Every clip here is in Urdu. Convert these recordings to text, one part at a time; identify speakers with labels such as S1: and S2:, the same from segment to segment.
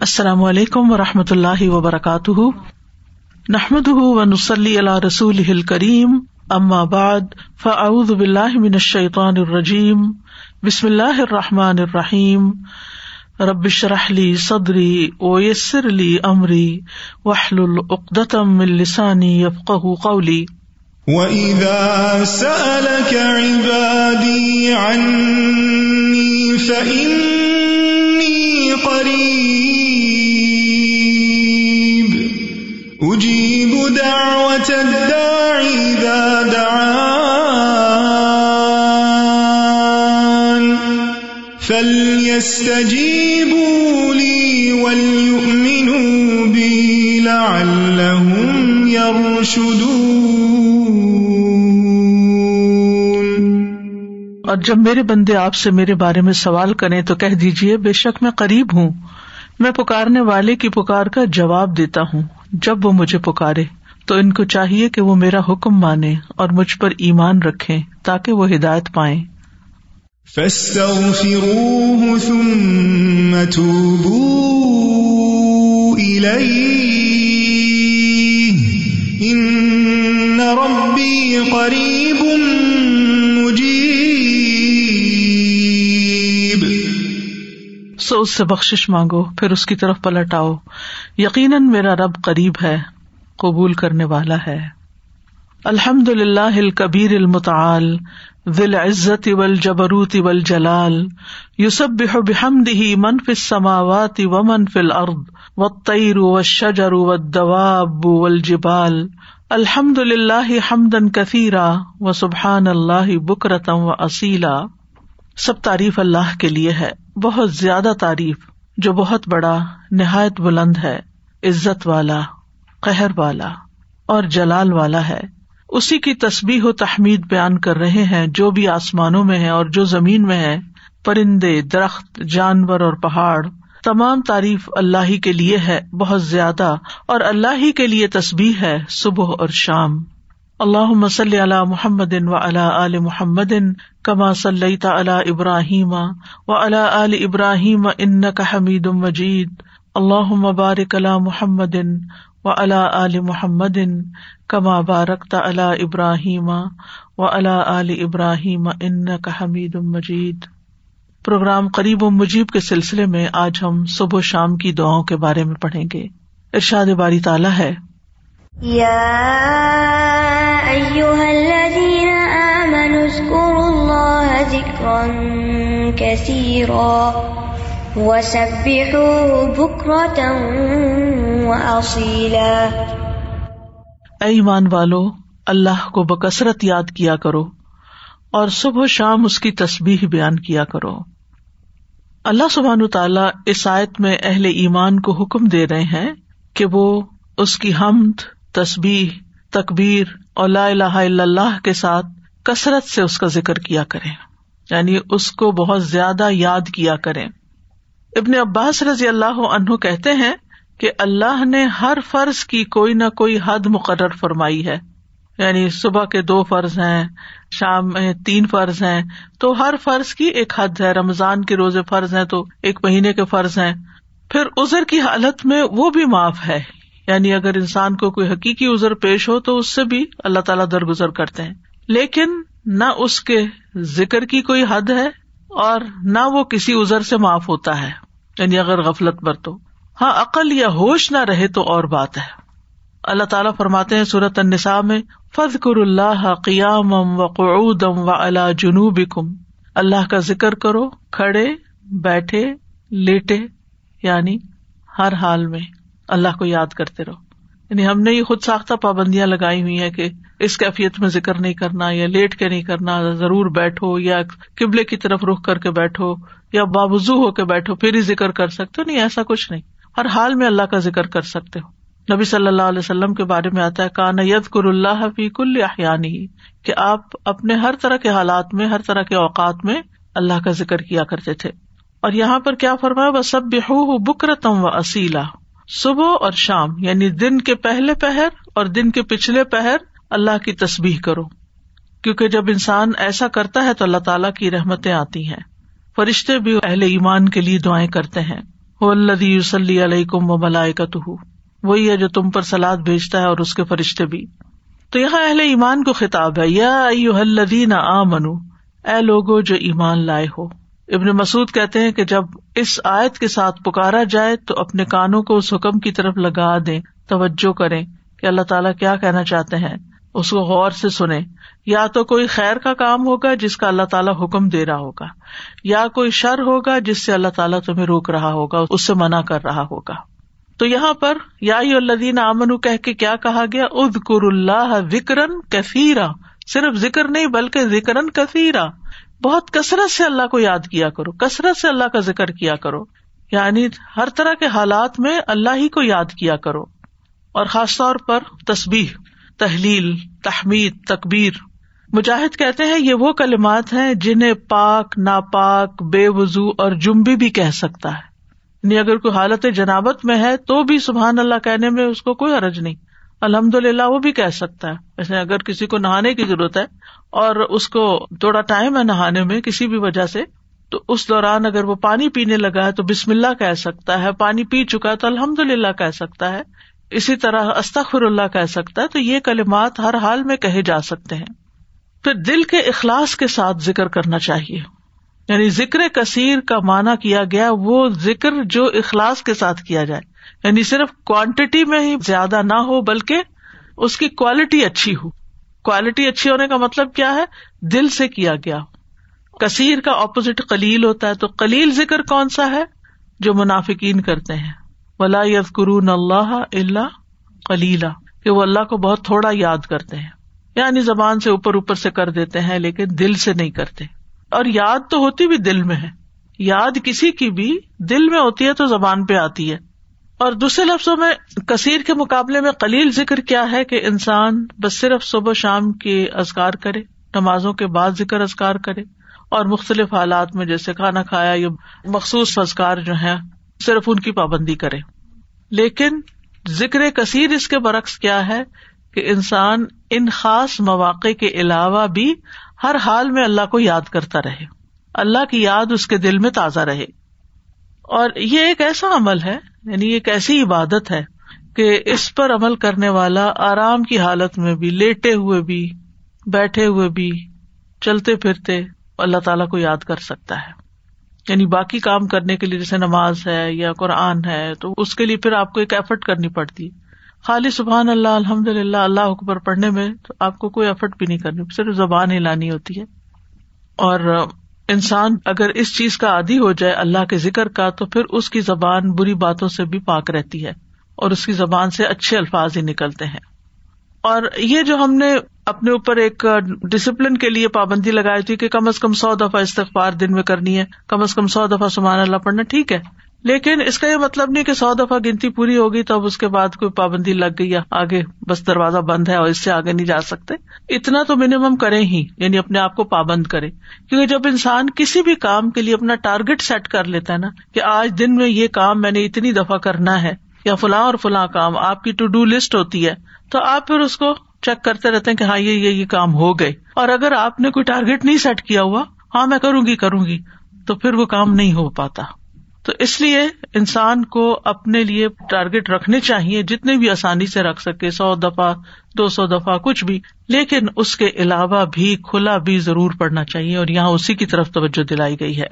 S1: السلام علیکم و رحمۃ اللہ وبرکاتہ۔ نحمد و نسلی اللہ رسول کریم بعد، فاعوذ باللہ من الشیطان الرجیم، بسم اللہ الرحمٰن الرحیم۔ ربش رحلی صدری ویسر علی عمری وحل العقدم السانی یفق قولی۔
S2: وَإِذَا سَأَلَكَ عِبَادِي عَنِّي فَإِنِّي دَعْوَةَ الدَّاعِ إِذَا دَعَانِ. فَلْيَسْتَجِيبُوا لِي وَلْيُؤْمِنُوا بِي لَعَلَّهُمْ يَرْشُدُونَ.
S1: اور جب میرے بندے آپ سے میرے بارے میں سوال کریں تو کہہ دیجیے بے شک میں قریب ہوں۔ میں پکارنے والے کی پکار کا جواب دیتا ہوں جب وہ مجھے پکارے۔ تو ان کو چاہیے کہ وہ میرا حکم مانے اور مجھ پر ایمان رکھے تاکہ وہ ہدایت پائے
S2: قریب
S1: سو اس سے بخش مانگو پھر اس کی طرف پلٹ آؤ۔ یقیناً میرا رب قریب ہے۔ قبول کرنے والا ہے۔ الحمد للہ کبیر المتعال ذل عزت اول جبروت اول جلال یوسب بحمدہ من فی السماوات و من فی الارض والطیر والشجر والدواب والجبال۔ الحمد للہ حمدا کثیرا و سبحان اللہ بکرتم و اصیلا۔ سب تعریف اللہ کے لیے ہے۔ بہت زیادہ تعریف جو بہت بڑا نہایت بلند ہے۔ عزت والا۔ قہر والا اور جلال والا ہے۔ اسی کی تصبیح و تحمید بیان کر رہے ہیں جو بھی آسمانوں میں ہے اور جو زمین میں ہے پرندے، درخت، جانور اور پہاڑ، تمام تعریف اللہ ہی کے لیے ہے، بہت زیادہ۔ اور اللہ ہی کے لیے تصبیح ہے صبح اور شام۔ اللہ مسل علی محمد و علی محمد کما صلی علی ابراہیم و علی عل ابراہیم ان کا حمید مجید۔ اللہ مبارک اللہ محمد و علی عل محمد کما بارک علی ابراہیم و علی عل ابراہیم ان کا حمید مجید پروگرام قریب و مجیب کے سلسلے میں آج ہم صبح شام کی دعاؤں کے بارے میں پڑھیں گے۔ ارشاد باری تعالیٰ ہے۔ ایمان والو، اللہ کو بکثرت یاد کیا کرو اور صبح شام اس کی تصبیح بیان کیا کرو۔ اللہ سبحان تعالیٰ اس آیت میں اہل ایمان کو حکم دے رہے ہیں کہ وہ اس کی حمد تصبیح تکبیر اور لا الہ الا اللہ کے ساتھ کثرت سے اس کا ذکر کیا کریں۔ یعنی اس کو بہت زیادہ یاد کیا کریں۔ ابن عباس رضی اللہ عنہ کہتے ہیں کہ اللہ نے ہر فرض کی کوئی نہ کوئی حد مقرر فرمائی ہے۔ یعنی صبح کے دو فرض ہیں، شام میں تین فرض ہیں۔ تو ہر فرض کی ایک حد ہے، رمضان کے روزے فرض ہیں تو ایک مہینے کے فرض ہیں۔ پھر ازر کی حالت میں وہ بھی معاف ہے۔ یعنی اگر انسان کو کوئی حقیقی ازر پیش ہو تو اس سے بھی اللہ تعالیٰ درگزر کرتے ہیں۔ لیکن نہ اس کے ذکر کی کوئی حد ہے اور نہ وہ کسی ازر سے معاف ہوتا ہے۔ یعنی اگر غفلت برتو ہاں عقل یا ہوش نہ رہے تو اور بات ہے۔ اللہ تعالیٰ فرماتے ہیں صورت النساء میں فض کر اللہ قیام و قعودم و اللہ جنوب کم اللہ کا ذکر کرو، کھڑے، بیٹھے، لیٹے یعنی ہر حال میں۔ اللہ کو یاد کرتے رہو۔ یعنی ہم نے یہ خود ساختہ پابندیاں لگائی ہوئی ہیں کہ اس کیفیت میں ذکر نہیں کرنا یا لیٹ کے نہیں کرنا، ضرور بیٹھو یا قبلے کی طرف رخ کر کے بیٹھو یا بابزو ہو کے بیٹھو، پھر ہی ذکر کر سکتے ہو۔ نہیں، ایسا کچھ نہیں۔ ہر حال میں اللہ کا ذکر کر سکتے ہو۔ نبی صلی اللہ علیہ وسلم کے بارے میں آتا ہے کانا ید کر اللہ فی کل احیانی کہ آپ اپنے ہر طرح کے حالات میں، ہر طرح کے اوقات میں اللہ کا ذکر کیا کرتے تھے۔ اور یہاں پر کیا فرمایا؟ وہ سب بکرتم و اصیلا صبح اور شام یعنی دن کے پہلے پہر اور دن کے پچھلے پہر اللہ کی تصبیح کرو۔ کیونکہ جب انسان ایسا کرتا ہے تو اللہ تعالیٰ کی رحمتیں آتی ہیں۔ فرشتے بھی اہل ایمان کے لیے دعائیں کرتے ہیں۔ الدی یوسلی علیہ و ملائے وہی ہے جو تم پر سلاد بھیجتا ہے اور اس کے فرشتے بھی۔ تو یہاں اہل ایمان کو خطاب ہے۔ یا الدین آ منو اے لوگو جو ایمان لائے ہو۔ ابن مسعد کہتے ہیں کہ جب اس آیت کے ساتھ پکارا جائے تو اپنے کانوں کو اس حکم کی طرف لگا دیں۔ توجہ کریں کہ اللہ تعالیٰ کیا کہنا چاہتے ہیں۔ اس کو غور سے سنیں۔ یا تو کوئی خیر کا کام ہوگا جس کا اللہ تعالیٰ حکم دے رہا ہوگا، یا کوئی شر ہوگا جس سے اللہ تعالیٰ تمہیں روک رہا ہوگا، اس سے منع کر رہا ہوگا۔ تو یہاں پر یا الدین امن کہ کے کیا کہا گیا اد کر اللہ وکرن کثیرا۔ صرف ذکر نہیں بلکہ ذکرن کثیرا۔ بہت کثرت سے اللہ کو یاد کیا کرو، کثرت سے اللہ کا ذکر کیا کرو۔ یعنی ہر طرح کے حالات میں اللہ ہی کو یاد کیا کرو۔ اور خاص طور پر تصبیح تحلیل، تحمید، تکبیر۔ مجاہد کہتے ہیں یہ وہ کلمات ہیں جنہیں پاک، ناپاک، بے وضو اور جمبی بھی کہہ سکتا ہے۔ یعنی اگر کوئی حالت جنابت میں ہے تو بھی سبحان اللہ کہنے میں اس کو کوئی حرج نہیں۔ الحمد للہ وہ بھی کہہ سکتا ہے۔ جیسے اگر کسی کو نہانے کی ضرورت ہے اور اس کو تھوڑا ٹائم ہے نہانے میں کسی بھی وجہ سے، تو اس دوران اگر وہ پانی پینے لگا ہے تو بسم اللہ کہہ سکتا ہے، پانی پی چکا ہے تو الحمد للہ کہہ سکتا ہے۔ اسی طرح استخر اللہ کہہ سکتا ہے، تو یہ کلمات ہر حال میں کہے جا سکتے ہیں۔ پھر دل کے اخلاص کے ساتھ ذکر کرنا چاہیے۔ یعنی ذکر کثیر کا مانا کیا گیا، وہ ذکر جو اخلاص کے ساتھ کیا جائے۔ یعنی صرف کوانٹٹی میں ہی زیادہ نہ ہو، بلکہ اس کی کوالٹی اچھی ہو۔ کوالٹی اچھی ہونے کا مطلب کیا ہے؟ دل سے کیا گیا۔ کثیر کا اپوزٹ کلیل ہوتا ہے، تو کلیل ذکر کون سا ہے؟ جو منافقین کرتے ہیں۔ ولا یز قرون اللہ اللہ کلیلہ کہ وہ اللہ کو بہت تھوڑا یاد کرتے ہیں یعنی زبان سے اوپر اوپر سے کر دیتے ہیں لیکن دل سے نہیں کرتے اور یاد تو ہوتی بھی دل میں ہے یاد کسی کی بھی دل میں ہوتی ہے تو زبان پہ آتی ہے اور دوسرے لفظوں میں کثیر کے مقابلے میں کلیل ذکر کیا ہے کہ انسان بس صرف صبح شام کے ازکار کرے، نمازوں کے بعد ذکر ازکار کرے اور مختلف حالات میں جیسے کھانا کھایا یا مخصوص ازکار جو ہے صرف ان کی پابندی کرے۔ لیکن ذکر کثیر اس کے برعکس کیا ہے کہ انسان ان خاص مواقع کے علاوہ بھی ہر حال میں اللہ کو یاد کرتا رہے۔ اللہ کی یاد اس کے دل میں تازہ رہے۔ اور یہ ایک ایسا عمل ہے یعنی ایک ایسی عبادت ہے کہ اس پر عمل کرنے والا آرام کی حالت میں بھی، لیٹے ہوئے بھی، بیٹھے ہوئے بھی، چلتے پھرتے اللہ تعالیٰ کو یاد کر سکتا ہے۔ یعنی باقی کام کرنے کے لیے جیسے نماز ہے یا قرآن ہے، تو اس کے لیے پھر آپ کو ایک ایفرٹ کرنی پڑتی۔ ہے خالی سبحان اللہ الحمد للہ اللہ اکبر پڑھنے میں تو آپ کو کوئی ایفرٹ بھی نہیں کرنی، صرف زبان ہی لانی ہوتی ہے۔ اور انسان اگر اس چیز کا عادی ہو جائے اللہ کے ذکر کا، تو پھر اس کی زبان بری باتوں سے بھی پاک رہتی ہے اور اس کی زبان سے اچھے الفاظ ہی نکلتے ہیں۔ اور یہ جو ہم نے اپنے اوپر ایک ڈسپلن کے لیے پابندی لگائی تھی کہ کم از کم سو دفعہ استغفار دن میں کرنی ہے، کم از کم سو دفعہ سمان اللہ پڑھنا ٹھیک ہے۔ لیکن اس کا یہ مطلب نہیں کہ سو دفعہ گنتی پوری ہوگی تو اب اس کے بعد کوئی پابندی لگ گئی یا آگے بس دروازہ بند ہے اور اس سے آگے نہیں جا سکتے۔ اتنا تو منیمم کریں ہی یعنی اپنے آپ کو پابند کرے کیونکہ جب انسان کسی بھی کام کے لیے اپنا ٹارگیٹ سیٹ کر لیتا ہے نا کہ آج دن میں یہ کام میں نے اتنی دفعہ کرنا ہے یا فلاں اور فلاں کام، آپ کی ٹو ڈو لسٹ ہوتی ہے، تو آپ پھر اس کو چیک کرتے رہتے ہیں کہ ہاں یہ یہ کام ہو گئے۔ اور اگر آپ نے کوئی ٹارگیٹ نہیں سیٹ کیا ہوا ہاں میں کروں گی کروں گی، تو پھر وہ کام نہیں ہو پاتا۔ تو اس لیے انسان کو اپنے لیے ٹارگیٹ رکھنے چاہیے، جتنے بھی آسانی سے رکھ سکے، سو دفعہ، دو سو دفعہ، کچھ بھی۔ لیکن اس کے علاوہ بھی کھلا بھی ضرور پڑنا چاہیے، اور یہاں اسی کی طرف توجہ دلائی گئی ہے۔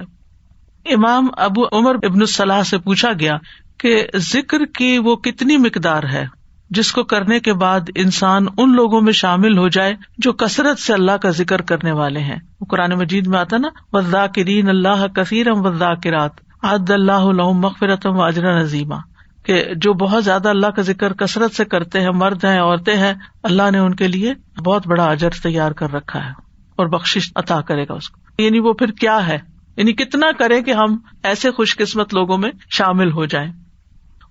S1: امام ابو عمر ابن الصلاح سے پوچھا گیا کہ ذکر کی وہ کتنی مقدار ہے؟ جس کو کرنے کے بعد انسان ان لوگوں میں شامل ہو جائے جو کثرت سے اللہ کا ذکر کرنے والے ہیں۔ قرآن مجید میں آتا نا وزا کرین اللہ کثیرم وزا کرات عد اللہ مغفرتم و نظیمہ کہ جو بہت زیادہ اللہ کا ذکر کثرت سے کرتے ہیں، مرد ہیں، عورتیں ہیں، اللہ نے ان کے لیے بہت بڑا اجر تیار کر رکھا ہے اور بخش عطا کرے گا اس کو۔ یعنی وہ پھر کیا ہے؟ یعنی کتنا کرے کہ ہم ایسے خوش قسمت لوگوں میں شامل ہو جائیں۔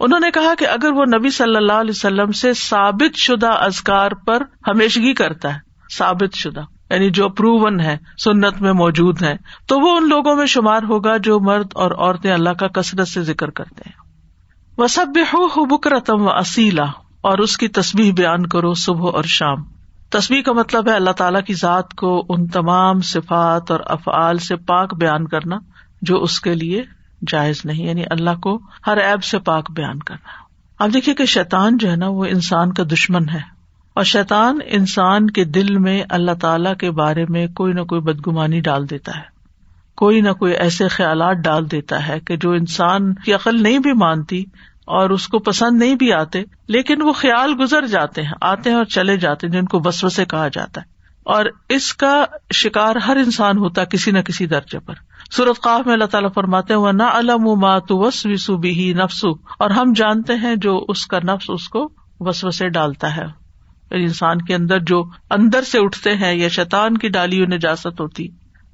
S1: انہوں نے کہا کہ اگر وہ نبی صلی اللہ علیہ وسلم سے ثابت شدہ ازکار پر ہمیشگی کرتا ہے، ثابت شدہ یعنی جو پروون ہے، سنت میں موجود ہے، تو وہ ان لوگوں میں شمار ہوگا جو مرد اور عورتیں اللہ کا کثرت سے ذکر کرتے ہیں۔ وہ سب ہو بکرتم و اصیلا اور اس کی تصویر بیان کرو صبح اور شام۔ تصویر کا مطلب ہے اللہ تعالی کی ذات کو ان تمام صفات اور افعال سے پاک بیان کرنا، جو اس کے لیے جائز نہیں یعنی اللہ کو ہر ایب سے پاک بیان کرنا۔ اب دیکھیے کہ شیطان جو ہے نا، وہ انسان کا دشمن ہے۔ اور شیطان انسان کے دل میں اللہ تعالی کے بارے میں کوئی نہ کوئی بدگمانی ڈال دیتا ہے۔ کوئی نہ کوئی ایسے خیالات ڈال دیتا ہے کہ جو انسان کی عقل نہیں بھی مانتی اور اس کو پسند نہیں بھی آتے، لیکن وہ خیال گزر جاتے ہیں، آتے ہیں اور چلے جاتے ہیں، جن کو بس سے کہا جاتا ہے۔ اور اس کا شکار ہر انسان ہوتا کسی نہ کسی درجے پر۔ سورت قاف میں اللہ تعالیٰ فرماتے وہ نہ علم مات وس وسو بھی نفسو اور ہم جانتے ہیں جو اس کا نفس اس کو وسو سے ڈالتا ہے۔ یعنی انسان کے اندر جو اندر سے اٹھتے ہیں یا شیطان کی ڈالی نجاست ہوتی۔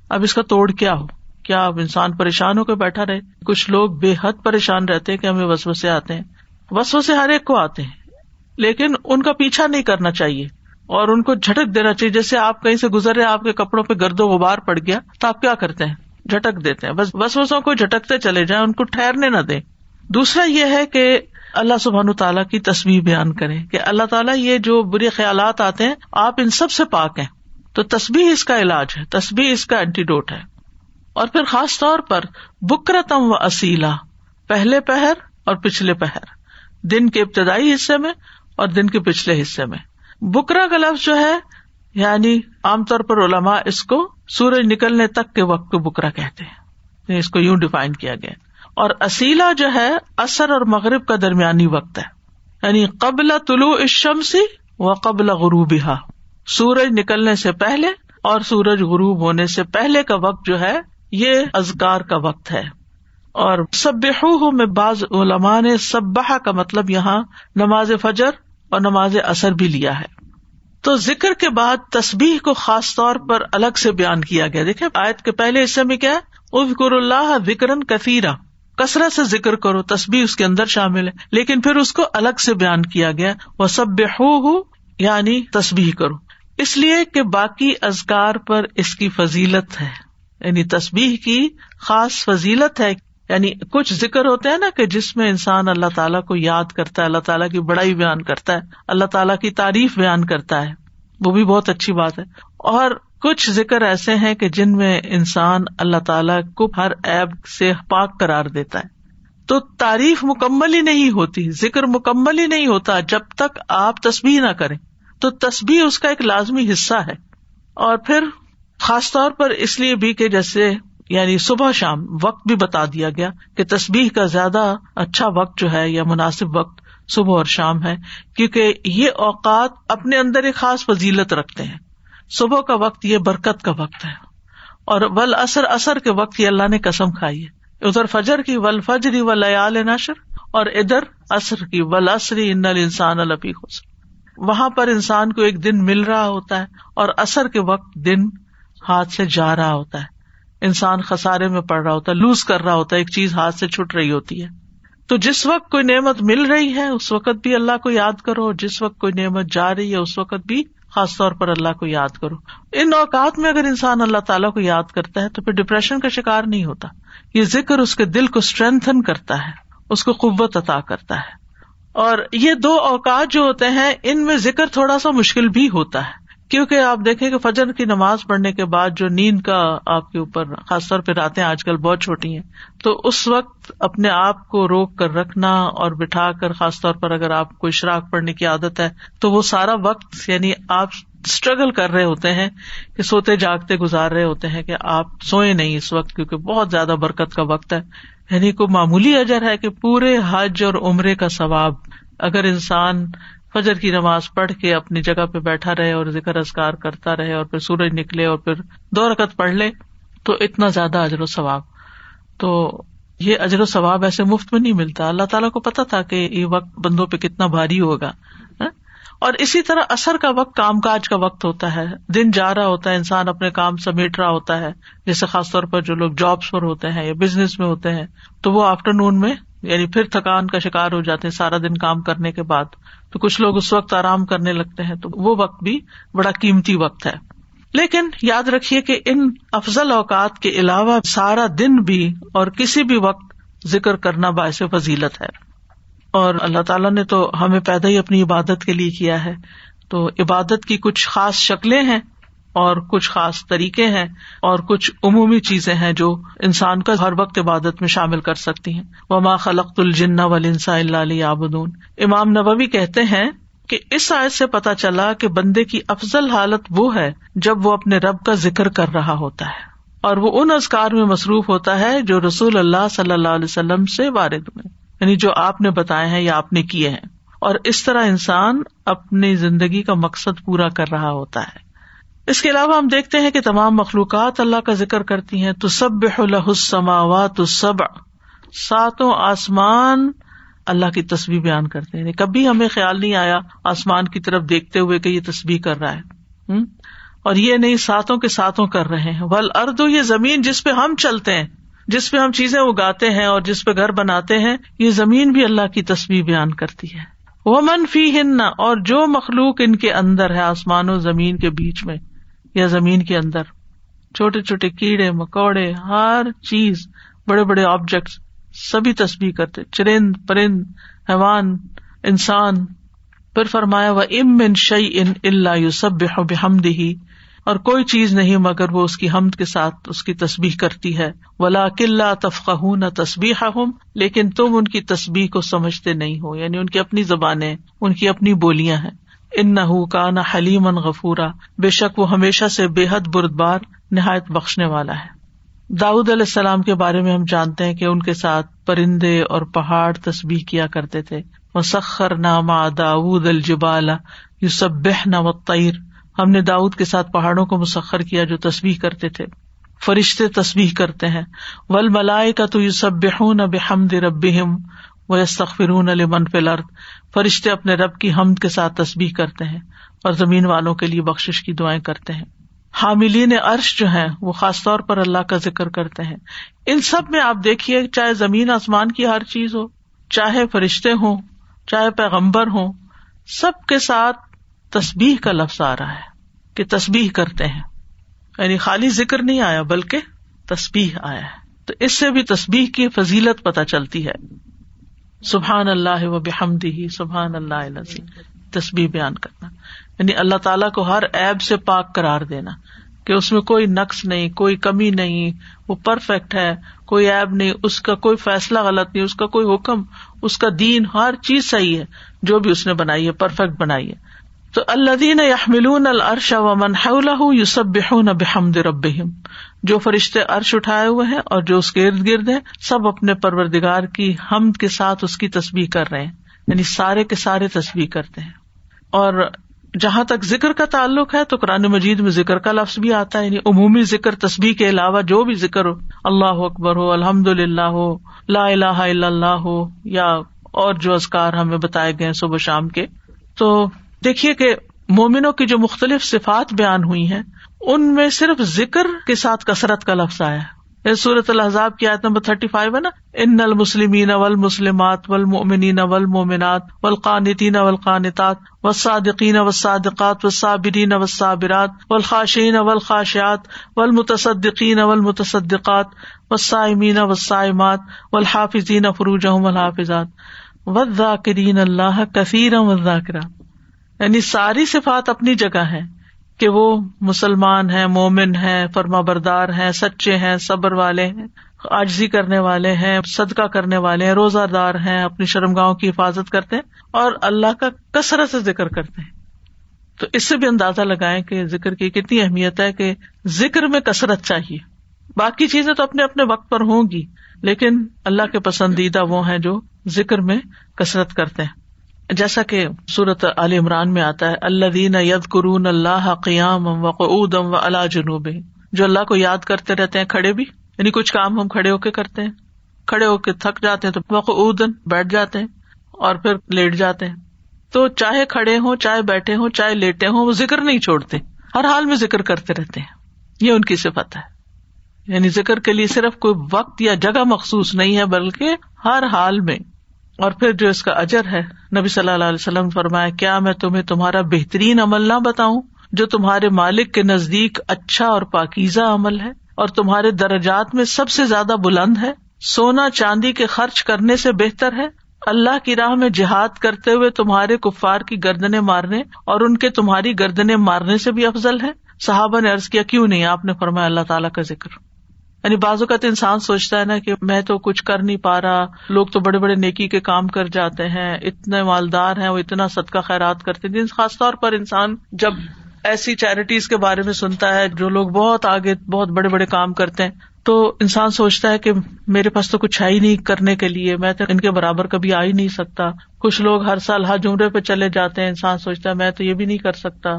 S1: اب اس کا توڑ کیا ہو؟ کیا اب انسان پریشان ہو کے بیٹھا رہے؟ کچھ لوگ بے حد پریشان رہتے ہیں کہ ہمیں وسو سے آتے ہیں۔ وسو سے ہر ایک کو آتے ہیں، لیکن ان کا پیچھا نہیں کرنا چاہیے۔ اور ان کو جھٹک دینا چاہیے۔ جیسے آپ کہیں سے گزر رہے آپ کے کپڑوں پہ گرد و غبار پڑ گیا، تو آپ کیا کرتے ہیں؟ جھٹک دیتے ہیں۔ بس بس وسوں کو جھٹکتے چلے جائیں، ان کو ٹھہرنے نہ دیں۔ دوسرا یہ ہے کہ اللہ سبحان تعالیٰ کی تصویر بیان کرے کہ اللہ تعالیٰ یہ جو برے خیالات آتے ہیں، آپ ان سب سے پاک ہیں۔ تو تصبیح اس کا علاج ہے تصبیح اس کا اینٹیڈوٹ ہے۔ اور پھر خاص طور پر بکرتم و اصیلا، پہلے پہر اور پچھلے پہر۔ دن کے ابتدائی حصے میں اور دن کے پچھلے حصے میں۔ بکرا کا لفظ جو ہے یعنی عام طور پر علماء اس کو سورج نکلنے تک کے وقت کو بکرا کہتے ہیں۔ یعنی اس کو یوں ڈیفائن کیا گیا۔ اور اصیلا جو ہے اثر اور مغرب کا درمیانی وقت ہے۔ یعنی قبل طلوع سی و قبل غروب سورج نکلنے سے پہلے اور سورج غروب ہونے سے پہلے کا وقت جو ہے، یہ ازگار کا وقت ہے۔ اور سب میں بعض علماء نے سب کا مطلب یہاں نماز فجر اور نماز اثر بھی لیا ہے۔ تو ذکر کے بعد تصبیح کو خاص طور پر الگ سے بیان کیا گیا۔ دیکھے آیت کے پہلے حصے میں کیا ابکر اللہ وکرن کثیرا کثرت سے ذکر کرو تصبیح اس کے اندر شامل ہے۔ لیکن پھر اس کو الگ سے بیان کیا گیا۔ وہ سب ہو یعنی تصبیح کرو۔ اس لیے کہ باقی ازکار پر اس کی فضیلت ہے۔ یعنی تصبیح کی خاص فضیلت ہے یعنی کچھ ذکر ہوتے ہیں نا کہ جس میں انسان اللہ تعالیٰ کو یاد کرتا ہے، اللہ تعالیٰ کی بڑائی بیان کرتا ہے، اللہ تعالیٰ کی تعریف بیان کرتا ہے، وہ بھی بہت اچھی بات ہے۔ اور کچھ ذکر ایسے ہیں کہ جن میں انسان اللہ تعالیٰ کو ہر ایب سے پاک کرار دیتا ہے۔ تو تعریف مکمل ہی نہیں ہوتی، ذکر مکمل ہی نہیں ہوتا جب تک آپ تصبیح نہ کریں۔ تو تصبیح اس کا ایک لازمی حصہ ہے۔ اور پھر خاص طور پر اس لیے بھی کہ جیسے یعنی صبح شام وقت بھی بتا دیا گیا کہ تصبیح کا زیادہ اچھا وقت جو ہے یا مناسب وقت صبح اور شام ہے، کیونکہ یہ اوقات اپنے اندر ایک خاص فضیلت رکھتے ہیں۔ صبح کا وقت یہ برکت کا وقت ہے۔ اور ول اثر اثر کے وقت یہ اللہ نے قسم کھائی ہے۔ ادھر فجر کی ول فجری و لیال نشر اور ادھر اثر کی ول اصری ان انسان الفی وہاں پر انسان کو ایک دن مل رہا ہوتا ہے اور اثر کے وقت دن ہاتھ سے جا رہا ہوتا ہے۔ انسان خسارے میں پڑ رہا ہوتا ہے لوز کر رہا ہوتا ہے، ایک چیز ہاتھ سے چھٹ رہی ہوتی ہے۔ تو جس وقت کوئی نعمت مل رہی ہے، اس وقت بھی اللہ کو یاد کرو اور جس وقت کوئی نعمت جا رہی ہے، اس وقت بھی خاص طور پر اللہ کو یاد کرو۔ ان اوقات میں اگر انسان اللہ تعالیٰ کو یاد کرتا ہے، تو پھر ڈپریشن کا شکار نہیں ہوتا۔ یہ ذکر اس کے دل کو اسٹرینتھن کرتا ہے، اس کو قوت عطا کرتا ہے۔ اور یہ دو اوقات جو ہوتے ہیں، ان میں ذکر تھوڑا سا مشکل بھی ہوتا ہے۔ کیونکہ آپ دیکھیں کہ فجر کی نماز پڑھنے کے بعد جو نیند کا آپ کے اوپر خاص طور پہ راتیں آج کل بہت چھوٹی ہیں، تو اس وقت اپنے آپ کو روک کر رکھنا اور بٹھا کر خاص طور پر اگر آپ کو اشراک پڑھنے کی عادت ہے، تو وہ سارا وقت یعنی آپ اسٹرگل کر رہے ہوتے ہیں کہ سوتے جاگتے گزار رہے ہوتے ہیں کہ آپ سوئے نہیں اس وقت کیونکہ بہت زیادہ برکت کا وقت ہے۔ یعنی کوئی معمولی اجر ہے کہ پورے حج اور عمرے کا ثواب، اگر انسان فجر کی نماز پڑھ کے اپنی جگہ پہ بیٹھا رہے اور ذکر ازکار کرتا رہے اور پھر سورج نکلے اور پھر دو رکت پڑھ لے تو اتنا زیادہ اجر و ثواب۔ تو یہ اجر و ثواب ایسے مفت میں نہیں ملتا۔ اللہ تعالیٰ کو پتا تھا کہ یہ وقت بندوں پہ کتنا بھاری ہوگا۔ ہاں؟ اور اسی طرح اثر کا وقت، کام کاج کا وقت ہوتا ہے۔ دن جا رہا ہوتا ہے، انسان اپنے کام سمیٹ رہا ہوتا ہے۔ جیسے خاص طور پر جو لوگ جابس پر ہوتے ہیں یا بزنس میں ہوتے ہیں، تو وہ آفٹر نون میں یعنی پھر تھکان کا شکار ہو جاتے ہیں سارا دن کام کرنے کے بعد۔ تو کچھ لوگ اس وقت آرام کرنے لگتے ہیں تو وہ وقت بھی بڑا قیمتی وقت ہے۔ لیکن یاد رکھیے کہ ان افضل اوقات کے علاوہ سارا دن بھی اور کسی بھی وقت ذکر کرنا باعث فضیلت ہے۔ اور اللہ تعالیٰ نے تو ہمیں پیدا ہی اپنی عبادت کے لیے کیا ہے۔ تو عبادت کی کچھ خاص شکلیں ہیں۔ اور کچھ خاص طریقے ہیں اور کچھ عمومی چیزیں ہیں جو انسان کا ہر وقت عبادت میں شامل کر سکتی ہیں۔ وما خلق الجن ولنسا اللہ آبدون امام نبوی کہتے ہیں کہ اس آیت سے پتا چلا کہ بندے کی افضل حالت وہ ہے جب وہ اپنے رب کا ذکر کر رہا ہوتا ہے۔ اور وہ ان ازکار میں مصروف ہوتا ہے جو رسول اللہ صلی اللہ علیہ وسلم سے وارد ہوئے۔ یعنی جو آپ نے بتائے ہیں یا آپ نے کیے ہیں۔ اور اس طرح انسان اپنی زندگی کا مقصد پورا کر رہا ہوتا ہے۔ اس کے علاوہ ہم دیکھتے ہیں کہ تمام مخلوقات اللہ کا ذکر کرتی ہیں تو سب السماوات تو سب ساتوں آسمان اللہ کی تصویر بیان کرتے ہیں۔ یعنی کبھی ہمیں خیال نہیں آیا آسمان کی طرف دیکھتے ہوئے کہ یہ تصویر کر رہا ہے۔ اور یہ نہیں ساتوں کے ساتوں کر رہے ہیں۔ ول اردو یہ زمین جس پہ ہم چلتے ہیں، جس پہ ہم چیزیں اگاتے ہیں اور جس پہ گھر بناتے ہیں، یہ زمین بھی اللہ کی تصویر بیان کرتی ہے۔ وہ منفی ہن اور جو مخلوق ان کے اندر ہے آسمان و زمین کے بیچ میں یا زمین کے اندر۔ چھوٹے چھوٹے کیڑے، مکوڑے، ہر چیز، بڑے بڑے آبجیکٹ سبھی تصویر کرتے۔ چرند، پرند، حیوان، انسان۔ پھر فرمایا وہ ام ان شعی ان اللہ یو سب بحمدی اور کوئی چیز نہیں، مگر وہ اس کی حمد کے ساتھ اس کی تصبیح کرتی ہے۔ ولا قلعہ تفقہ نہ تصبیح ہوں لیکن تم ان کی تصبیح کو سمجھتے نہیں ہو۔ یعنی ان کی اپنی زبانیں، ان کی اپنی بولیاں ہیں۔ ان نہ حلیم غفورا، بے شک وہ ہمیشہ سے بے حد بردبار، نہایت بخشنے والا ہے۔ داود علیہ السلام کے بارے میں ہم جانتے ہیں کہ ان کے ساتھ پرندے اور پہاڑ تصبیح کیا کرتے تھے۔ مسخر نامہ داود الجبال یو سب نہ و ہم نے داود کے ساتھ پہاڑوں کو مسخر کیا جو تصویر کرتے تھے۔ فرشتے تصویر کرتے ہیں۔ ول ملائے کا تو یو سب نہ بحمد رب و یستخرون من فلرد فرشتے اپنے رب کی حمد کے ساتھ تصویر کرتے ہیں اور زمین والوں کے لیے بخش کی دعائیں کرتے ہیں۔ حاملین عرش جو ہیں، وہ خاص طور پر اللہ کا ذکر کرتے ہیں۔ ان سب میں آپ دیکھیے، چاہے زمین آسمان کی ہر چیز ہو، چاہے فرشتے ہوں، چاہے پیغمبر ہوں، سب کے ساتھ تسبیح کا لفظ آ رہا ہے کہ تسبیح کرتے ہیں۔ یعنی خالی ذکر نہیں آیا، بلکہ تسبیح آیا ہے۔ تو اس سے بھی تسبیح کی فضیلت پتہ چلتی ہے۔ سبحان اللہ و بحمدی سبحان اللہ تسبیح بیان کرنا۔ یعنی اللہ تعالیٰ کو ہر ایب سے پاک قرار دینا۔ کہ اس میں کوئی نقص نہیں، کوئی کمی نہیں، وہ پرفیکٹ ہے، کوئی ایب نہیں، اس کا کوئی فیصلہ غلط نہیں، اس کا کوئی حکم، اس کا دین، ہر چیز صحیح ہے۔ جو بھی اس نے بنائی ہے پرفیکٹ بنائی ہے۔ تو اللہ دین یحملون العرش و منہ یوسب بحمد رب جو فرشتے عرش اٹھائے ہوئے ہیں اور جو اس کے ارد گرد ہیں، سب اپنے پروردگار کی حمد کے ساتھ اس کی تصویر کر رہے ہیں یعنی سارے کے سارے تصویر کرتے ہیں۔ اور جہاں تک ذکر کا تعلق ہے، تو قرآن مجید میں ذکر کا لفظ بھی آتا ہے یعنی عمومی ذکر تصبیح کے علاوہ جو بھی ذکر ہو، اللہ اکبر ہو الحمد للہ ہو، لا الہ الا اللہ ہو، یا اور جو ازکار ہمیں بتائے گئے صبح شام کے، تو دیکھیے کہ مومنوں کی جو مختلف صفات بیان ہوئی ہیں، ان میں صرف ذکر کے ساتھ کثرت کا لفظ آیا صورت الحضاب کی آیت نمبر تھرٹی فائیو ہے نا؟ ان المسلمین ول مسلمات ول مومنین ول مومنات ول قانتین قانتات و صادقین و صادقات و صابرین و صابرات و الخاشین و الخاشات و المتصدقین و و سائمین سائمات و الحافظین فروج الحافظات و ذاکرین اللہ کثیر و ذاکرات یعنی ساری صفات اپنی جگہ ہے کہ وہ مسلمان ہیں، مومن ہے فرما بردار ہیں، سچے ہیں، صبر والے ہیں آجزی کرنے والے ہیں، صدقہ کرنے والے ہیں روزہ دار ہیں، اپنی شرم گاؤں کی حفاظت کرتے ہیں اور اللہ کا کثرت سے ذکر کرتے ہیں۔ تو اس سے بھی اندازہ لگائیں کہ ذکر کی کتنی اہمیت ہے کہ ذکر میں کثرت چاہیے۔ باقی چیزیں تو اپنے اپنے وقت پر ہوں گی، لیکن اللہ کے پسندیدہ وہ ہیں جو ذکر میں کثرت کرتے ہیں۔ جیسا کہ صورت عال عمران میں آتا ہے اللہ دین ید قرون اللہ قیام و قعودم و اللہ جنوب جو اللہ کو یاد کرتے رہتے ہیں، کھڑے بھی یعنی کچھ کام ہم کھڑے ہو کے کرتے ہیں۔ کھڑے ہو کے تھک جاتے ہیں تو وقعودن بیٹھ جاتے ہیں اور پھر لیٹ جاتے ہیں۔ تو چاہے کھڑے ہوں، چاہے بیٹھے ہوں، چاہے لیٹے ہوں، وہ ذکر نہیں چھوڑتے۔ ہر حال میں ذکر کرتے رہتے ہیں۔ یہ ان کی صفت ہے۔ یعنی ذکر کے لیے صرف کوئی وقت یا جگہ مخصوص نہیں ہے، بلکہ ہر حال میں اور پھر جو اس کا اجر ہے، نبی صلی اللہ علیہ وسلم فرمایا، کیا میں تمہیں تمہارا بہترین عمل نہ بتاؤں، جو تمہارے مالک کے نزدیک اچھا اور پاکیزہ عمل ہے، اور تمہارے درجات میں سب سے زیادہ بلند ہے؟ سونا چاندی کے خرچ کرنے سے بہتر ہے؟ اللہ کی راہ میں جہاد کرتے ہوئے تمہارے کفار کی گردنے مارنے اور ان کے تمہاری گردنے مارنے سے بھی افضل ہے؟ صحابہ نے ارض کیا، کیوں نہیں؟ آپ نے فرمایا، اللہ تعالیٰ کا ذکر۔ یعنی بعض اوقات انسان سوچتا ہے نا کہ میں تو کچھ کر نہیں پا رہا، لوگ تو بڑے بڑے نیکی کے کام کر جاتے ہیں، اتنے مالدار ہیں، وہ اتنا صدقہ خیرات کرتے ہیں۔ خاص طور پر انسان جب ایسی چیریٹیز کے بارے میں سنتا ہے، جو لوگ بہت آگے، بہت بڑے بڑے کام کرتے ہیں، تو انسان سوچتا ہے کہ میرے پاس تو کچھ ہے ہی نہیں کرنے کے لیے، میں تو ان کے برابر کبھی آ ہی نہیں سکتا۔ کچھ لوگ ہر سال ہر عمرے پہ چلے جاتے ہیں، انسان سوچتا ہے میں تو یہ بھی نہیں کر سکتا۔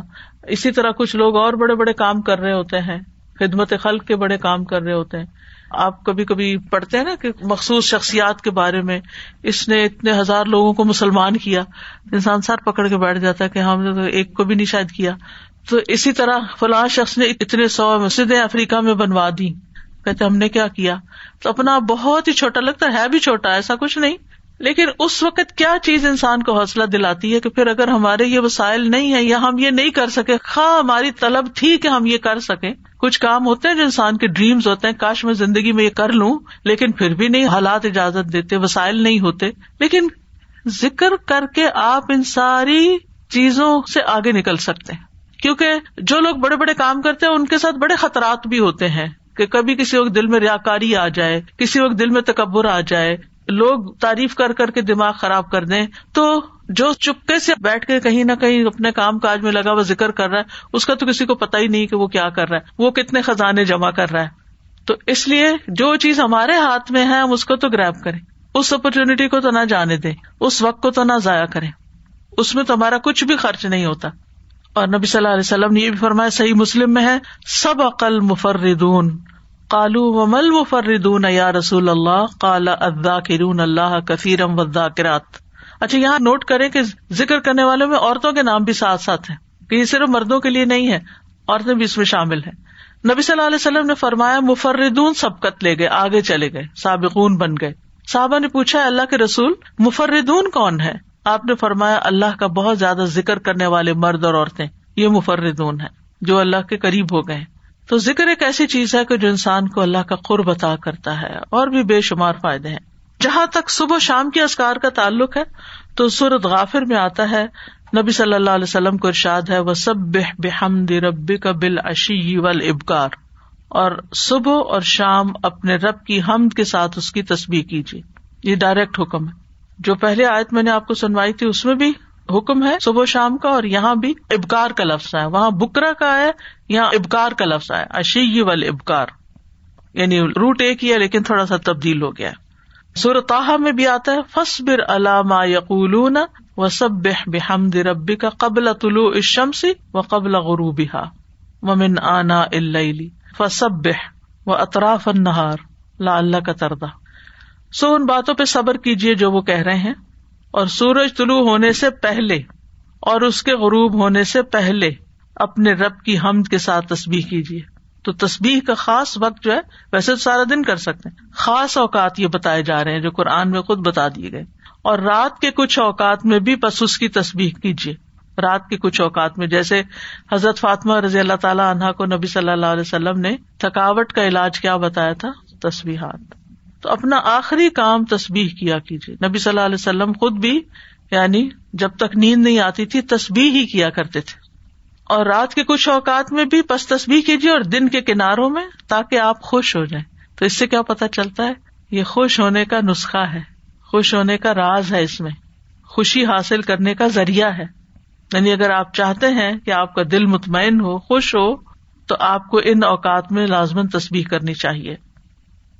S1: اسی طرح کچھ لوگ اور بڑے بڑے کام کر رہے ہوتے ہیں۔ خدمت خلق کے بڑے کام کر رہے ہوتے ہیں۔ آپ کبھی کبھی پڑھتے ہیں نا کہ مخصوص شخصیات کے بارے میں، اس نے اتنے ہزار لوگوں کو مسلمان کیا، انسان سر پکڑ کے بیٹھ جاتا ہے کہ ہم نے تو ایک کو بھی نہیں شاید کیا۔ تو اسی طرح فلاں شخص نے اتنے سو مسجدیں افریقہ میں بنوا دی کہتے ہم نے کیا کیا؟ تو اپنا بہت ہی چھوٹا، لگتا ہے بھی چھوٹا، ایسا کچھ نہیں۔ لیکن اس وقت کیا چیز انسان کو حوصلہ دلاتی ہے کہ پھر اگر ہمارے یہ وسائل نہیں ہے یا ہم یہ نہیں کر سکے، خواہ ہماری طلب تھی کہ ہم یہ کر سکیں۔ کچھ کام ہوتے ہیں جو انسان کے ڈریمز ہوتے ہیں، کاش میں زندگی میں یہ کر لوں، لیکن پھر بھی نہیں، حالات اجازت دیتے، وسائل نہیں ہوتے۔ لیکن ذکر کر کے آپ ان ساری چیزوں سے آگے نکل سکتے ہیں۔ کیونکہ جو لوگ بڑے بڑے کام کرتے ہیں، ان کے ساتھ بڑے خطرات بھی ہوتے ہیں کہ کبھی کسی وقت دل میں ریا کاری آ جائے، کسی وقت دل میں تکبر آ جائے۔ لوگ تعریف کر کر کے دماغ خراب کر دیں تو جو چپکے سے بیٹھ کے کہیں نہ کہیں اپنے کام کاج میں لگا ہوا ذکر کر رہا ہے، اس کا تو کسی کو پتا ہی نہیں کہ وہ کیا کر رہا ہے۔ وہ کتنے خزانے جمع کر رہا ہے۔ تو اس لیے جو چیز ہمارے ہاتھ میں ہے، ہم اس کو تو گریب کریں۔ اس اپرچونٹی کو تو نہ جانے دیں۔ اس وقت کو تو نہ ضائع کریں۔ اس میں تو ہمارا کچھ بھی خرچ نہیں ہوتا۔ اور نبی صلی اللہ علیہ وسلم نے یہ بھی فرمایا، صحیح مسلم میں ہے سب عقل مفردون کالو و مل مفردون یا رسول اللہ کالا ادا کرون اللہ کثیرم ودا کرات اچھا یہاں نوٹ کریں کہ ذکر کرنے والوں میں عورتوں کے نام بھی ساتھ ساتھ ہیں، کہ یہ صرف مردوں کے لیے نہیں ہے عورتیں بھی اس میں شامل ہیں۔ نبی صلی اللہ علیہ وسلم نے فرمایا، مفردون سبقت لے گئے، آگے چلے گئے، سابقون بن گئے۔ صاحبہ نے پوچھا اللہ کے رسول، مفردون کون ہے آپ نے فرمایا، اللہ کا بہت زیادہ ذکر کرنے والے مرد اور عورتیں، یہ مفردون ہے جو اللہ کے قریب ہو گئے۔ تو ذکر ایک ایسی چیز ہے کہ جو انسان کو اللہ کا قرب عطا کرتا ہے اور بھی بے شمار فائدے ہیں۔ جہاں تک صبح شام کے اسکار کا تعلق ہے، تو سورت غافر میں آتا ہے، نبی صلی اللہ علیہ وسلم کو ارشاد ہے وہ سب بحمد ربی کا بال اشی ول ابکار اور صبح اور شام اپنے رب کی حمد کے ساتھ اس کی تصویر کیجیے۔ یہ ڈائریکٹ حکم ہے۔ جو پہلے آیت میں نے آپ کو سنوائی تھی، اس میں بھی حکم ہے صبح شام کا اور یہاں بھی ابکار کا لفظ ہے۔ وہاں بکرا کا ہے، یہاں ابکار کا لفظ ہے۔ اشی ول ابکار یعنی روٹ ایک ہی ہے لیکن تھوڑا سا تبدیل ہو گیا تاہا میں بھی آتا ہے فصبر علامہ یقول و سب بحمد ربی کا قبل طلوع الشمس و قبل غروبها ومن آنا اللیلی فسبح و اطراف النہار لا اللہ کا تردا سو ان باتوں پہ صبر کیجیے جو وہ کہہ رہے ہیں۔ اور سورج طلوع ہونے سے پہلے اور اس کے غروب ہونے سے پہلے اپنے رب کی حمد کے ساتھ تصبیح کیجیے۔ تو تصبیح کا خاص وقت جو ہے، ویسے تو سارا دن کر سکتے ہیں۔ خاص اوقات یہ بتائے جا رہے ہیں جو قرآن میں خود بتا دیے گئے۔ اور رات کے کچھ اوقات میں بھی بس اس کی تصبیح کیجیے۔ رات کے کچھ اوقات میں جیسے حضرت فاطمہ رضی اللہ تعالیٰ عنہا کو نبی صلی اللہ علیہ وسلم نے تھکاوٹ کا علاج کیا بتایا تھا؟ تصویرات تو اپنا آخری کام تصبیح کیا کیجیے۔ نبی صلی اللہ علیہ وسلم خود بھی یعنی جب تک نیند نہیں آتی تھی تصبیح ہی کیا کرتے تھے۔ اور رات کے کچھ اوقات میں بھی پس تصبیح کیجیے اور دن کے کناروں میں، تاکہ آپ خوش ہو جائیں۔ تو اس سے کیا پتا چلتا ہے؟ یہ خوش ہونے کا نسخہ ہے۔ خوش ہونے کا راز ہے اس میں۔ خوشی حاصل کرنے کا ذریعہ ہے۔ یعنی اگر آپ چاہتے ہیں کہ آپ کا دل مطمئن ہو، خوش ہو، تو آپ کو ان اوقات میں لازمن تصبیح کرنی چاہیے۔